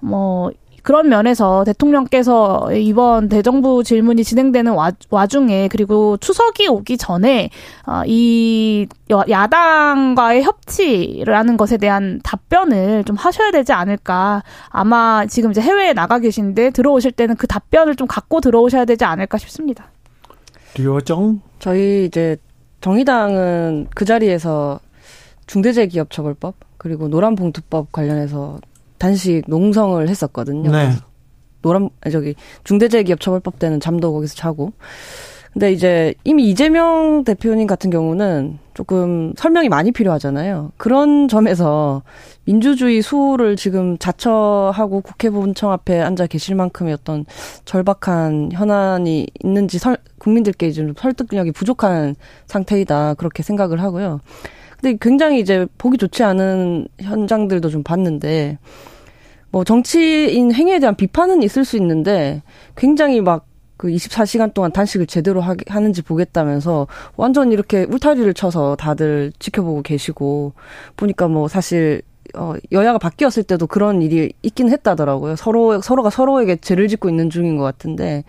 F: 뭐 그런 면에서 대통령께서 이번 대정부 질문이 진행되는 와, 와중에 그리고 추석이 오기 전에 어, 이 여- 야당과의 협치라는 것에 대한 답변을 좀 하셔야 되지 않을까. 아마 지금 이제 해외에 나가 계신데 들어오실 때는 그 답변을 좀 갖고 들어오셔야 되지 않을까 싶습니다.
A: 류정
E: 저희 이제 정의당은 그 자리에서 중대재해기업처벌법 그리고 노란봉투법 관련해서 단식 농성을 했었거든요.
A: 네.
E: 노란 저기 중대재해기업처벌법 때는 잠도 거기서 자고 근데 이제 이미 이재명 대표님 같은 경우는 조금 설명이 많이 필요하잖아요. 그런 점에서 민주주의 수호를 지금 자처하고 국회 본청 앞에 앉아 계실 만큼의 어떤 절박한 현안이 있는지 설, 국민들께 좀 설득력이 부족한 상태이다 그렇게 생각을 하고요. 근데 굉장히 이제 보기 좋지 않은 현장들도 좀 봤는데 뭐 정치인 행위에 대한 비판은 있을 수 있는데 굉장히 막 그 24시간 동안 단식을 제대로 하, 하는지 보겠다면서 완전 이렇게 울타리를 쳐서 다들 지켜보고 계시고 보니까 뭐 사실 어, 여야가 바뀌었을 때도 그런 일이 있긴 했다더라고요. 서로, 서로가 서로에게 죄를 짓고 있는 중인 것 같은데,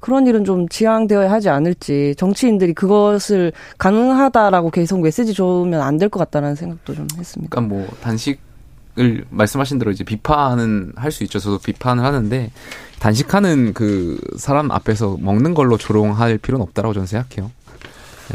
E: 그런 일은 좀 지양되어야 하지 않을지, 정치인들이 그것을 가능하다라고 계속 메시지 주면 안 될 것 같다는 생각도 좀 했습니다.
D: 그러니까 뭐, 단식을 말씀하신 대로 이제 비판은 할 수 있죠. 저도 비판을 하는데, 단식하는 그 사람 앞에서 먹는 걸로 조롱할 필요는 없다라고 저는 생각해요.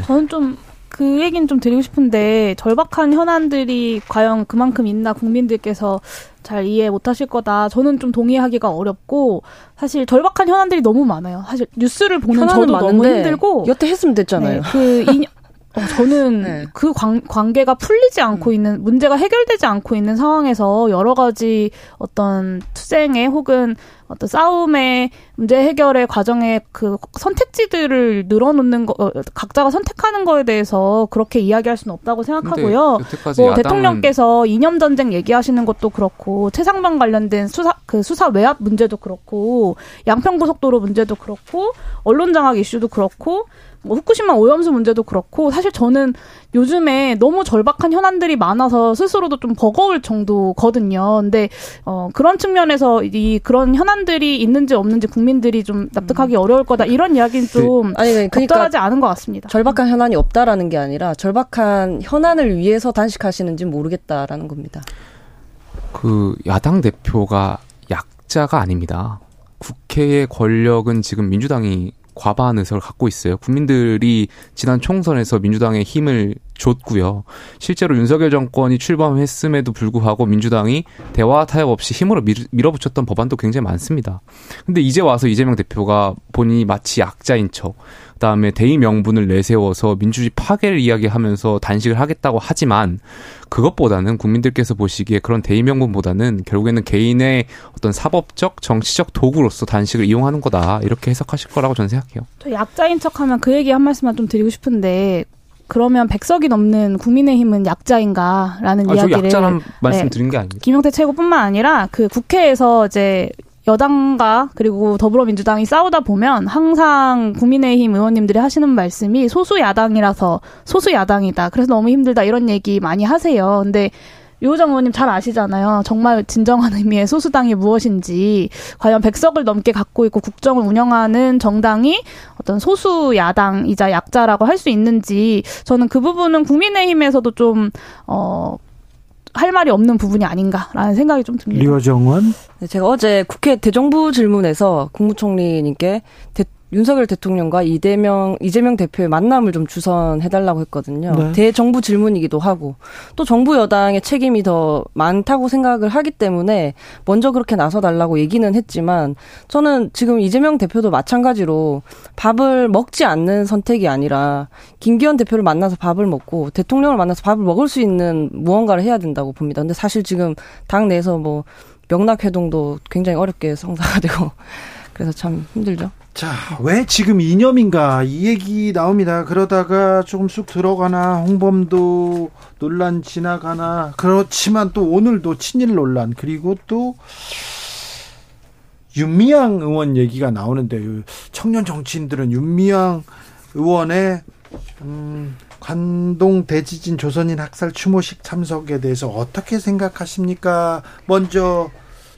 F: 저는 좀 그 얘기는 좀 드리고 싶은데 절박한 현안들이 과연 그만큼 있나 국민들께서 잘 이해 못하실 거다. 저는 좀 동의하기가 어렵고 사실 절박한 현안들이 너무 많아요. 사실 뉴스를 보는 저도 너무 힘들고
E: 여태 했으면 됐잖아요.
F: 네, 그 이, 어, 저는 네. 그 관, 관계가 풀리지 않고 음. 있는 문제가 해결되지 않고 있는 상황에서 여러 가지 어떤 투쟁에 혹은 어떤 싸움의 문제 해결의 과정에 그 선택지들을 늘어놓는 거 어, 각자가 선택하는 거에 대해서 그렇게 이야기할 수는 없다고 생각하고요. 뭐 대통령께서 이념 전쟁 얘기하시는 것도 그렇고 최상병 관련된 수사 그 수사 외압 문제도 그렇고 양평 고속도로 문제도 그렇고 언론 장악 이슈도 그렇고 뭐 후쿠시마 오염수 문제도 그렇고 사실 저는 요즘에 너무 절박한 현안들이 많아서 스스로도 좀 버거울 정도거든요. 근데 어 그런 측면에서 이 그런 현안들이 있는지 없는지 국민들이 좀 납득하기 음. 어려울 거다 이런 이야기는 좀 그, 아니 그러니까 적절하지 않은 것 같습니다.
E: 절박한 현안이 없다라는 게 아니라 절박한 현안을 위해서 단식하시는지 모르겠다라는 겁니다.
D: 그 야당 대표가 약자가 아닙니다. 국회의 권력은 지금 민주당이 과반 의석을 갖고 있어요. 국민들이 지난 총선에서 민주당에 힘을 줬고요. 실제로 윤석열 정권이 출범했음에도 불구하고 민주당이 대화 타협 없이 힘으로 밀 어붙였던 법안도 굉장히 많습니다. 근데 이제 와서 이재명 대표가 본인이 마치 약자인 척, 그다음에 대의 명분을 내세워서 민주주의 파괴를 이야기하면서 단식을 하겠다고 하지만 그것보다는 국민들께서 보시기에 그런 대의 명분보다는 결국에는 개인의 어떤 사법적 정치적 도구로서 단식을 이용하는 거다 이렇게 해석하실 거라고 저는 생각해요.
F: 저 약자인 척하면 그 얘기 한 말씀만 좀 드리고 싶은데 그러면 백석이 넘는 국민의힘은 약자인가라는 아, 이야기를
D: 약자란 말씀 네, 드린 게 아닙니다.
F: 김영태 최고뿐만 아니라 그 국회에서 이제 여당과 그리고 더불어민주당이 싸우다 보면 항상 국민의힘 의원님들이 하시는 말씀이 소수 야당이라서 소수 야당이다. 그래서 너무 힘들다 이런 얘기 많이 하세요. 근데 유호정 의원님 잘 아시잖아요. 정말 진정한 의미의 소수당이 무엇인지, 과연 백석을 넘게 갖고 있고 국정을 운영하는 정당이 어떤 소수 야당이자 약자라고 할 수 있는지, 저는 그 부분은 국민의힘에서도 좀, 어, 할 말이 없는 부분이 아닌가라는 생각이 좀 듭니다.
A: 리어정원?
E: 네, 제가 어제 국회 대정부 질문에서 국무총리님께 대, 윤석열 대통령과 이재명 이재명 대표의 만남을 좀 주선해달라고 했거든요. 네. 대정부 질문이기도 하고 또 정부 여당의 책임이 더 많다고 생각을 하기 때문에 먼저 그렇게 나서달라고 얘기는 했지만 저는 지금 이재명 대표도 마찬가지로 밥을 먹지 않는 선택이 아니라 김기현 대표를 만나서 밥을 먹고 대통령을 만나서 밥을 먹을 수 있는 무언가를 해야 된다고 봅니다. 근데 사실 지금 당 내에서 뭐 명락회동도 굉장히 어렵게 성사가 되고 그래서 참 힘들죠.
A: 자, 왜 지금 이념인가 이 얘기 나옵니다. 그러다가 조금 쑥 들어가나 홍범도 논란 지나가나 그렇지만 또 오늘도 친일 논란 그리고 또 윤미향 의원 얘기가 나오는데 청년 정치인들은 윤미향 의원의 음, 관동 대지진 조선인 학살 추모식 참석에 대해서 어떻게 생각하십니까? 먼저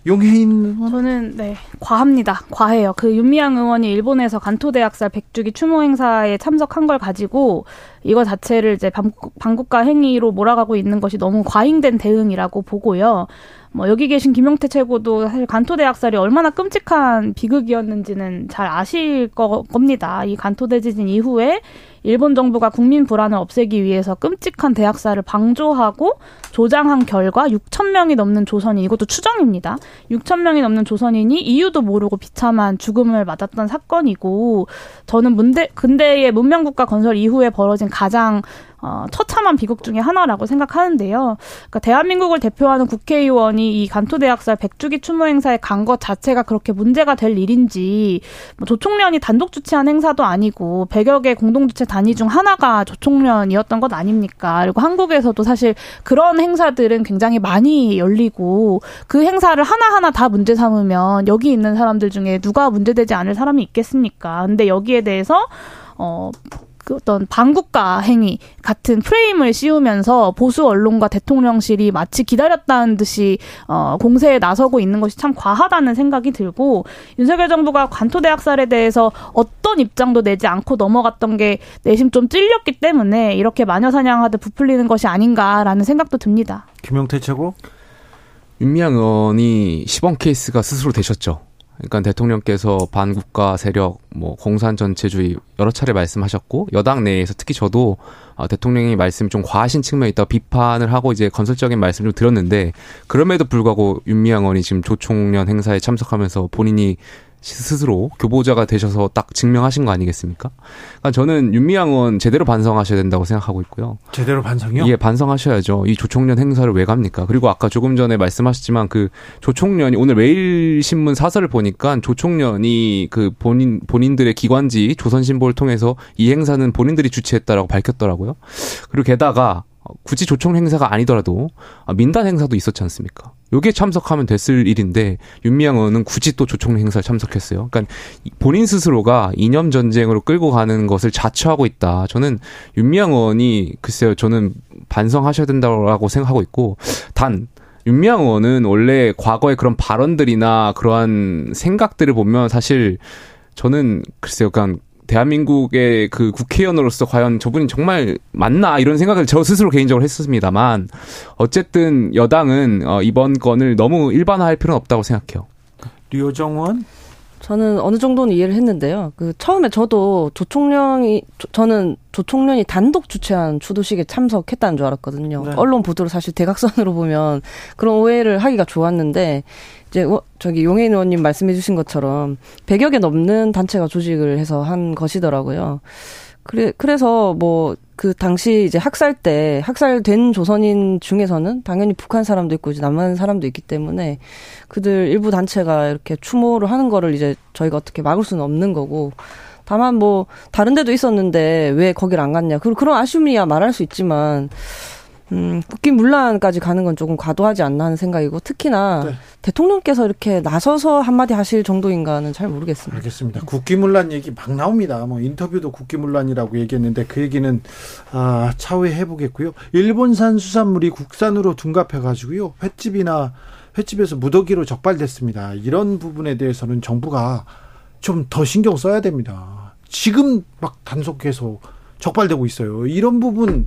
A: 용해인
F: 저는 네 과합니다. 과해요. 그 윤미향 의원이 일본에서 간토대학살 백주기 추모 행사에 참석한 걸 가지고 이거 자체를 이제 반국, 가 행위로 몰아가고 있는 것이 너무 과잉된 대응이라고 보고요. 뭐 여기 계신 김용태 최고도 사실 간토대학살이 얼마나 끔찍한 비극이었는지는 잘 아실 거, 겁니다. 이 간토대지진 이후에 일본 정부가 국민 불안을 없애기 위해서 끔찍한 대학살을 방조하고 조장한 결과 6천 명이 넘는 조선인 이것도 추정입니다. 6천 명이 넘는 조선인이 이유도 모르고 비참한 죽음을 맞았던 사건이고 저는 문대 근대의 문명국가 건설 이후에 벌어진 가장 어, 처참한 비극 중의 하나라고 생각하는데요. 그러니까 대한민국을 대표하는 국회의원이 이 간토대학살 백주기 추모 행사에 간 것 자체가 그렇게 문제가 될 일인지 뭐 조총련이 단독 주최한 행사도 아니고 100여 개 공동주최 단위 중 하나가 조총련이었던 것 아닙니까? 그리고 한국에서도 사실 그런 행사들은 굉장히 많이 열리고 그 행사를 하나하나 다 문제 삼으면 여기 있는 사람들 중에 누가 문제되지 않을 사람이 있겠습니까? 근데 여기에 대해서 어, 그 어떤 반국가 행위 같은 프레임을 씌우면서 보수 언론과 대통령실이 마치 기다렸다는 듯이 어, 공세에 나서고 있는 것이 참 과하다는 생각이 들고 윤석열 정부가 관토대 학살에 대해서 어떤 입장도 내지 않고 넘어갔던 게 내심 좀 찔렸기 때문에 이렇게 마녀 사냥하듯 부풀리는 것이 아닌가라는 생각도 듭니다.
A: 김용태 최고.
D: 윤미향 의원이 시범 케이스가 스스로 되셨죠. 그러니까 대통령께서 반국가 세력, 뭐 공산 전체주의 여러 차례 말씀하셨고 여당 내에서 특히 저도 어, 대통령이 말씀 좀 과하신 측면이 있다 비판을 하고 이제 건설적인 말씀을 드렸는데 그럼에도 불구하고 윤미향 의원이 지금 조총련 행사에 참석하면서 본인이 스스로 교보자가 되셔서 딱 증명하신 거 아니겠습니까? 그러니까 저는 윤미향 의원 제대로 반성하셔야 된다고 생각하고 있고요.
A: 제대로 반성이요?
D: 예, 반성하셔야죠. 이 조총련 행사를 왜 갑니까? 그리고 아까 조금 전에 말씀하셨지만 그 조총련이 오늘 매일신문 사설을 보니까 조총련이 그 본인 본인들의 기관지 조선신보를 통해서 이 행사는 본인들이 주최했다라고 밝혔더라고요. 그리고 게다가 굳이 조총 행사가 아니더라도 민단 행사도 있었지 않습니까? 요게 참석하면 됐을 일인데 윤미향 의원은 굳이 또 조총 행사에 참석했어요. 그러니까 본인 스스로가 이념 전쟁으로 끌고 가는 것을 자처하고 있다. 저는 윤미향 의원이 글쎄요, 저는 반성하셔야 된다고 생각하고 있고 단 윤미향 의원은 원래 과거의 그런 발언들이나 그러한 생각들을 보면 사실 저는 글쎄요, 그냥 대한민국의 그 국회의원으로서 과연 저분이 정말 맞나 이런 생각을 저 스스로 개인적으로 했었습니다만 어쨌든 여당은 어, 이번 건을 너무 일반화할 필요는 없다고 생각해요.
A: 류정원
E: 저는 어느 정도는 이해를 했는데요. 그 처음에 저도 조총련이 저는 조총련이 단독 주최한 추도식에 참석했다는 줄 알았거든요. 네. 언론 보도를 사실 대각선으로 보면 그런 오해를 하기가 좋았는데 이제 저기 용해인 의원님 말씀해주신 것처럼 100여 개 넘는 단체가 조직을 해서 한 것이더라고요. 그래 그래서 뭐 그 당시 이제 학살 때 학살된 조선인 중에서는 당연히 북한 사람도 있고 이제 남한 사람도 있기 때문에 그들 일부 단체가 이렇게 추모를 하는 거를 이제 저희가 어떻게 막을 수는 없는 거고 다만 뭐 다른 데도 있었는데 왜 거길 안 갔냐 그런 그런 아쉬움이야 말할 수 있지만 음, 국기문란까지 가는 건 조금 과도하지 않나 하는 생각이고 특히나 네. 대통령께서 이렇게 나서서 한마디 하실 정도인가는 잘 모르겠습니다.
A: 알겠습니다. 국기문란 얘기 막 나옵니다. 뭐 인터뷰도 국기문란이라고 얘기했는데 그 얘기는 아, 차후에 해보겠고요. 일본산 수산물이 국산으로 둔갑해 가지고요. 횟집이나 횟집에서 무더기로 적발됐습니다. 이런 부분에 대해서는 정부가 좀 더 신경 써야 됩니다. 지금 막 단속해서 적발되고 있어요. 이런 부분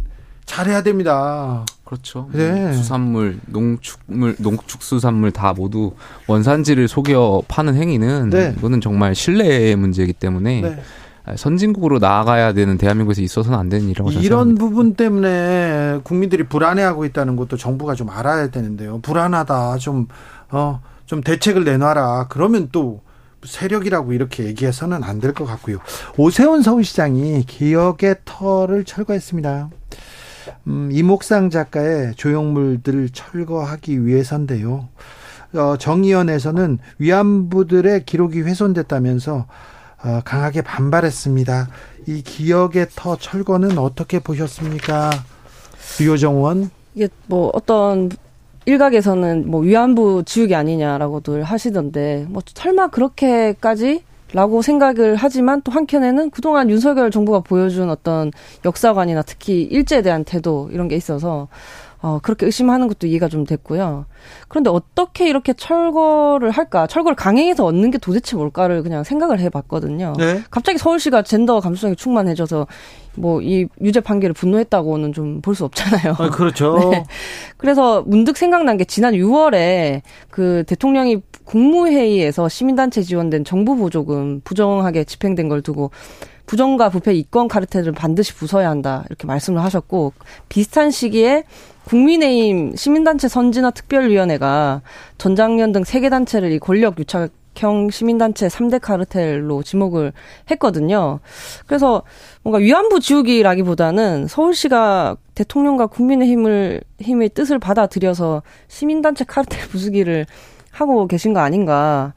A: 잘해야 됩니다.
D: 그렇죠. 네. 수산물, 농축물, 농축수산물 다 모두 원산지를 속여 파는 행위는 네. 이거는 정말 신뢰의 문제이기 때문에 네. 선진국으로 나아가야 되는 대한민국에서 있어서는 안 되는 일이라고
A: 이런 생각합니다. 부분 때문에 국민들이 불안해하고 있다는 것도 정부가 좀 알아야 되는데요. 불안하다. 좀, 어, 좀 대책을 내놔라. 그러면 또 세력이라고 이렇게 얘기해서는 안 될 것 같고요. 오세훈 서울시장이 기억의 터를 철거했습니다. 음, 이목상 작가의 조형물들을 철거하기 위해서인데요. 어, 정의원에서는 위안부들의 기록이 훼손됐다면서 어, 강하게 반발했습니다. 이 기억의 터 철거는 어떻게 보셨습니까? 류정원
E: 이게 뭐 어떤 일각에서는 뭐 위안부 지우기 아니냐라고들 하시던데 뭐 설마 그렇게까지 라고 생각을 하지만 또 한켠에는 그동안 윤석열 정부가 보여준 어떤 역사관이나 특히 일제에 대한 태도 이런 게 있어서 어, 그렇게 의심하는 것도 이해가 좀 됐고요. 그런데 어떻게 이렇게 철거를 할까? 철거를 강행해서 얻는 게 도대체 뭘까를 그냥 생각을 해 봤거든요. 네? 갑자기 서울시가 젠더 감수성이 충만해져서 뭐 이 유죄 판결을 분노했다고는 좀 볼 수 없잖아요.
A: 아, 그렇죠. 네.
E: 그래서 문득 생각난 게 지난 6월에 그 대통령이 국무회의에서 시민단체 지원된 정부 보조금 부정하게 집행된 걸 두고 부정과 부패 이권 카르텔을 반드시 부숴야 한다 이렇게 말씀을 하셨고 비슷한 시기에 국민의힘 시민단체 선진화 특별위원회가 전장년 등 세 개 단체를 이 권력 유착 형 시민단체 3대 카르텔로 지목을 했거든요. 그래서 뭔가 위안부 지우기라기보다는 서울시가 대통령과 국민의 힘을 힘의 뜻을 받아들여서 시민단체 카르텔 부수기를 하고 계신 거 아닌가.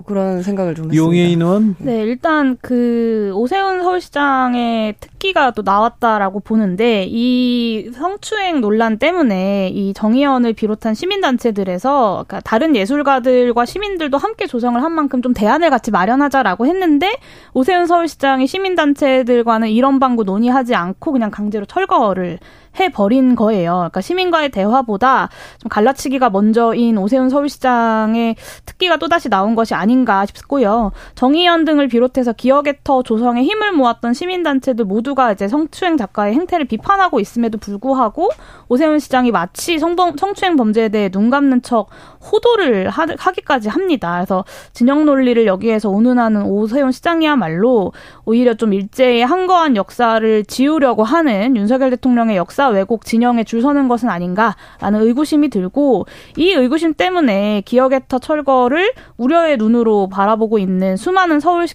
E: 뭐 그런 생각을 좀 했습니다.
A: 용해인 의원
F: 네, 일단 그 오세훈 서울시장의 특기가 또 나왔다라고 보는데 이 성추행 논란 때문에 이 정의연을 비롯한 시민단체들에서 그러니까 다른 예술가들과 시민들도 함께 조성을 한 만큼 좀 대안을 같이 마련하자라고 했는데 오세훈 서울시장이 시민단체들과는 이런 방구 논의하지 않고 그냥 강제로 철거를 해버린 거예요. 그러니까 시민과의 대화보다 좀 갈라치기가 먼저인 오세훈 서울시장의 특기가 또다시 나온 것이 아닌가 싶고요. 정의연 등을 비롯해서 기억의터 조성에 힘을 모았던 시민단체들 모두가 이제 성추행 작가의 행태를 비판하고 있음에도 불구하고 오세훈 시장이 마치 성범, 성추행 범죄에 대해 눈 감는 척 호도를 하, 하기까지 합니다. 그래서 진영 논리를 여기에서 운운하는 오세훈 시장이야말로 오히려 좀 일제히 한거한 역사를 지우려고 하는 윤석열 대통령의 역사 왜곡 진영에 줄 서는 것은 아닌가라는 의구심이 들고 이 의구심 때문에 기억의 터 철거를 우려의 눈으로 바라보고 있는 수많은 서울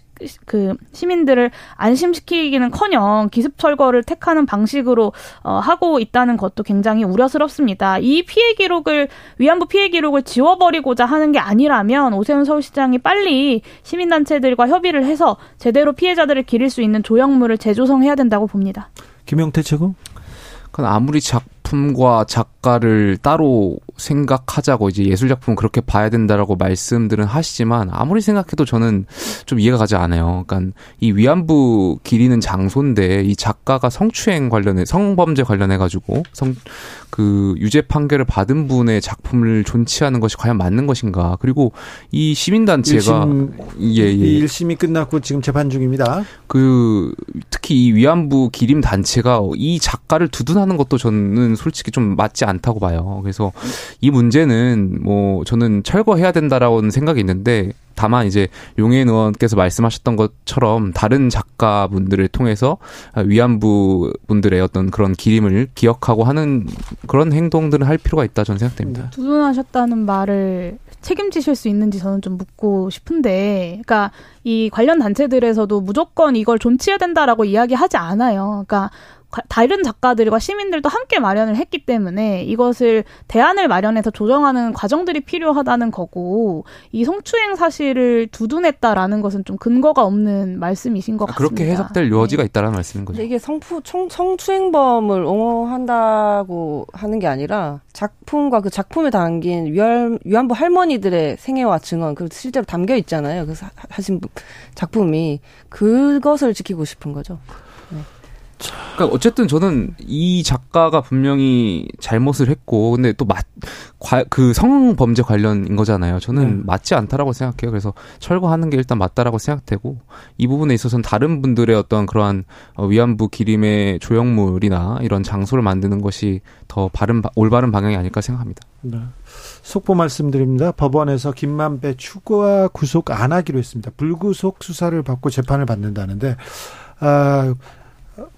F: 그 시민들을 안심시키기는커녕 기습 철거를 택하는 방식으로 어, 하고 있다는 것도 굉장히 우려스럽습니다. 이 피해 기록을 위안부 피해 기록을 지워버리고자 하는 게 아니라면 오세훈 서울시장이 빨리 시민단체들과 협의를 해서 제대로 피해자들을 기릴 수 있는 조형물을 재조성해야 된다고 봅니다.
A: 김영태 최고.
D: 그건 아무리 작품과 작가를 따로 생각하자고 이제 예술 작품은 그렇게 봐야 된다라고 말씀들은 하시지만 아무리 생각해도 저는 좀 이해가 가지 않아요. 그러니까 이 위안부 기리는 장소인데 이 작가가 성추행 관련해 성범죄 관련해 가지고 성 그 유죄 판결을 받은 분의 작품을 존치하는 것이 과연 맞는 것인가? 그리고 이 시민 단체가
A: 예예 예. 1심이 끝났고 지금 재판 중입니다.
D: 그 특히 이 위안부 기림 단체가 이 작가를 두둔하는 것도 저는 솔직히 좀 맞지 않다고 봐요. 그래서 이 문제는 뭐 저는 철거해야 된다라고는 생각이 있는데 다만 이제 용해인 의원께서 말씀하셨던 것처럼 다른 작가분들을 통해서 위안부 분들의 어떤 그런 기림을 기억하고 하는 그런 행동들을 할 필요가 있다 저는 생각됩니다. 네.
F: 두둔하셨다는 말을 책임지실 수 있는지 저는 좀 묻고 싶은데, 그러니까 이 관련 단체들에서도 무조건 이걸 존치해야 된다라고 이야기하지 않아요. 그러니까 다른 작가들과 시민들도 함께 마련을 했기 때문에 이것을 대안을 마련해서 조정하는 과정들이 필요하다는 거고 이 성추행 사실을 두둔했다라는 것은 좀 근거가 없는 말씀이신 것 아,
D: 같습니다. 그렇게 해석될 여지가 네. 있다라는 말씀인 거죠.
E: 이게 성추 청, 성추행범을 옹호한다고 하는 게 아니라 작품과 그 작품에 담긴 위안, 위안부 할머니들의 생애와 증언 그 실제로 담겨 있잖아요. 그 하신 작품이 그것을 지키고 싶은 거죠.
D: 그러니까 어쨌든 저는 이 작가가 분명히 잘못을 했고 근데 또 맞 그 성범죄 관련인 거잖아요. 저는 네. 맞지 않다라고 생각해요. 그래서 철거하는 게 일단 맞다라고 생각되고 이 부분에 있어서는 다른 분들의 어떤 그러한 어, 위안부 기림의 조형물이나 이런 장소를 만드는 것이 더 바른 올바른 방향이 아닐까 생각합니다. 네.
A: 속보 말씀드립니다. 법원에서 김만배 추가 구속 안 하기로 했습니다. 불구속 수사를 받고 재판을 받는다는데 아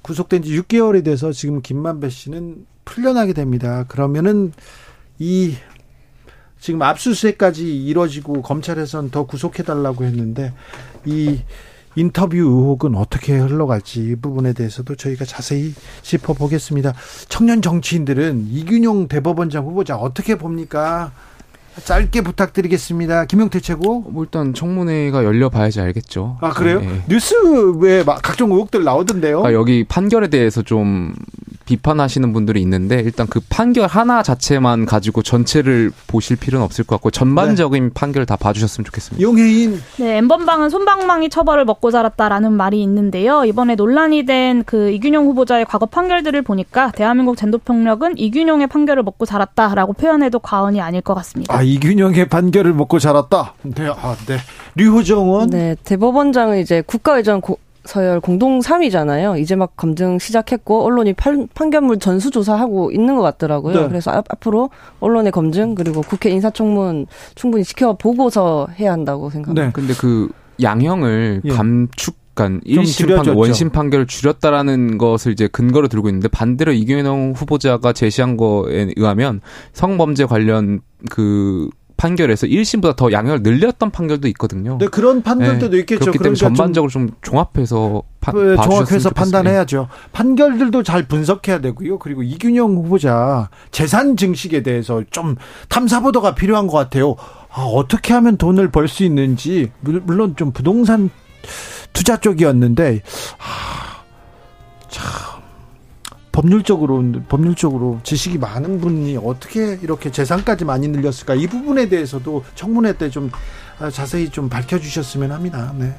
A: 구속된 지 6개월이 돼서 지금 김만배 씨는 풀려나게 됩니다. 그러면은 이 지금 압수수색까지 이뤄지고 검찰에서는 더 구속해달라고 했는데 이 인터뷰 의혹은 어떻게 흘러갈지 이 부분에 대해서도 저희가 자세히 짚어보겠습니다. 청년 정치인들은 이균용 대법원장 후보자 어떻게 봅니까? 짧게 부탁드리겠습니다. 김용태 최고.
D: 뭐 일단 청문회가 열려봐야지 알겠죠.
A: 아 그래요? 네. 뉴스에 각종 의혹들 나오던데요.
D: 아, 여기 판결에 대해서 좀 비판하시는 분들이 있는데 일단 그 판결 하나 자체만 가지고 전체를 보실 필요는 없을 것 같고 전반적인 네. 판결을 다 봐주셨으면 좋겠습니다.
A: 용해인.
F: 네, 엠번방은 손방망이 처벌을 먹고 자랐다라는 말이 있는데요. 이번에 논란이 된 그 이균용 후보자의 과거 판결들을 보니까 대한민국 젠도폭력은 이균용의 판결을 먹고 자랐다라고 표현해도 과언이 아닐 것 같습니다.
A: 아 이균용의 판결을 먹고 자랐다. 네, 아, 네. 류호정원.
E: 네, 대법원장은 이제 국가의전 고, 서열 공동 3위잖아요. 이제 막 검증 시작했고 언론이 판, 판결물 전수 조사하고 있는 것 같더라고요. 네. 그래서 앞, 앞으로 언론의 검증 그리고 국회 인사청문 충분히 지켜보고서 해야 한다고 생각합니다. 네.
D: 근데 그 양형을 예. 감축 그러니까
A: 좀
D: 1심
A: 줄여줬죠.
D: 판, 원심 판결을 줄였다라는 것을 이제 근거로 들고 있는데 반대로 이규영 후보자가 제시한 거에 의하면 성범죄 관련 그 판결에서 1심보다 더 양형을 늘렸던 판결도 있거든요.
A: 네, 그런 판결도
D: 네,
A: 있겠죠.
D: 그렇기 때문에
A: 그러니까 좀
D: 전반적으로 좀, 종합해서 파,
A: 그
D: 봐주셨으면
A: 종합해서. 판단해야죠. 판결들도 잘 분석해야 되고요. 그리고 이균영 후보자 재산 증식에 대해서 좀 탐사 보도가 필요한 것 같아요. 아, 어떻게 하면 돈을 벌 수 있는지 물- 물론 좀 부동산 투자 쪽이었는데 아, 참 법률적으로 법률적으로 지식이 많은 분이 어떻게 이렇게 재산까지 많이 늘렸을까 이 부분에 대해서도 청문회 때좀 아, 자세히 좀 밝혀주셨으면 합니다. 네.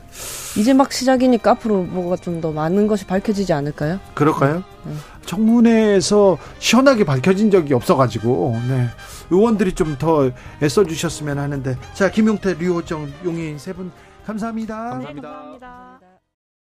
E: 이제 막 시작이니까 앞으로 뭐가 좀 더 많은 것이 밝혀지지 않을까요?
A: 그럴까요?
E: 네.
A: 청문회에서 시원하게 밝혀진 적이 없어가지고 네. 의원들이 좀 더 애써주셨으면 하는데 자 김용태, 류호정, 용인 세분 감사합니다.
F: 네, 감사합니다.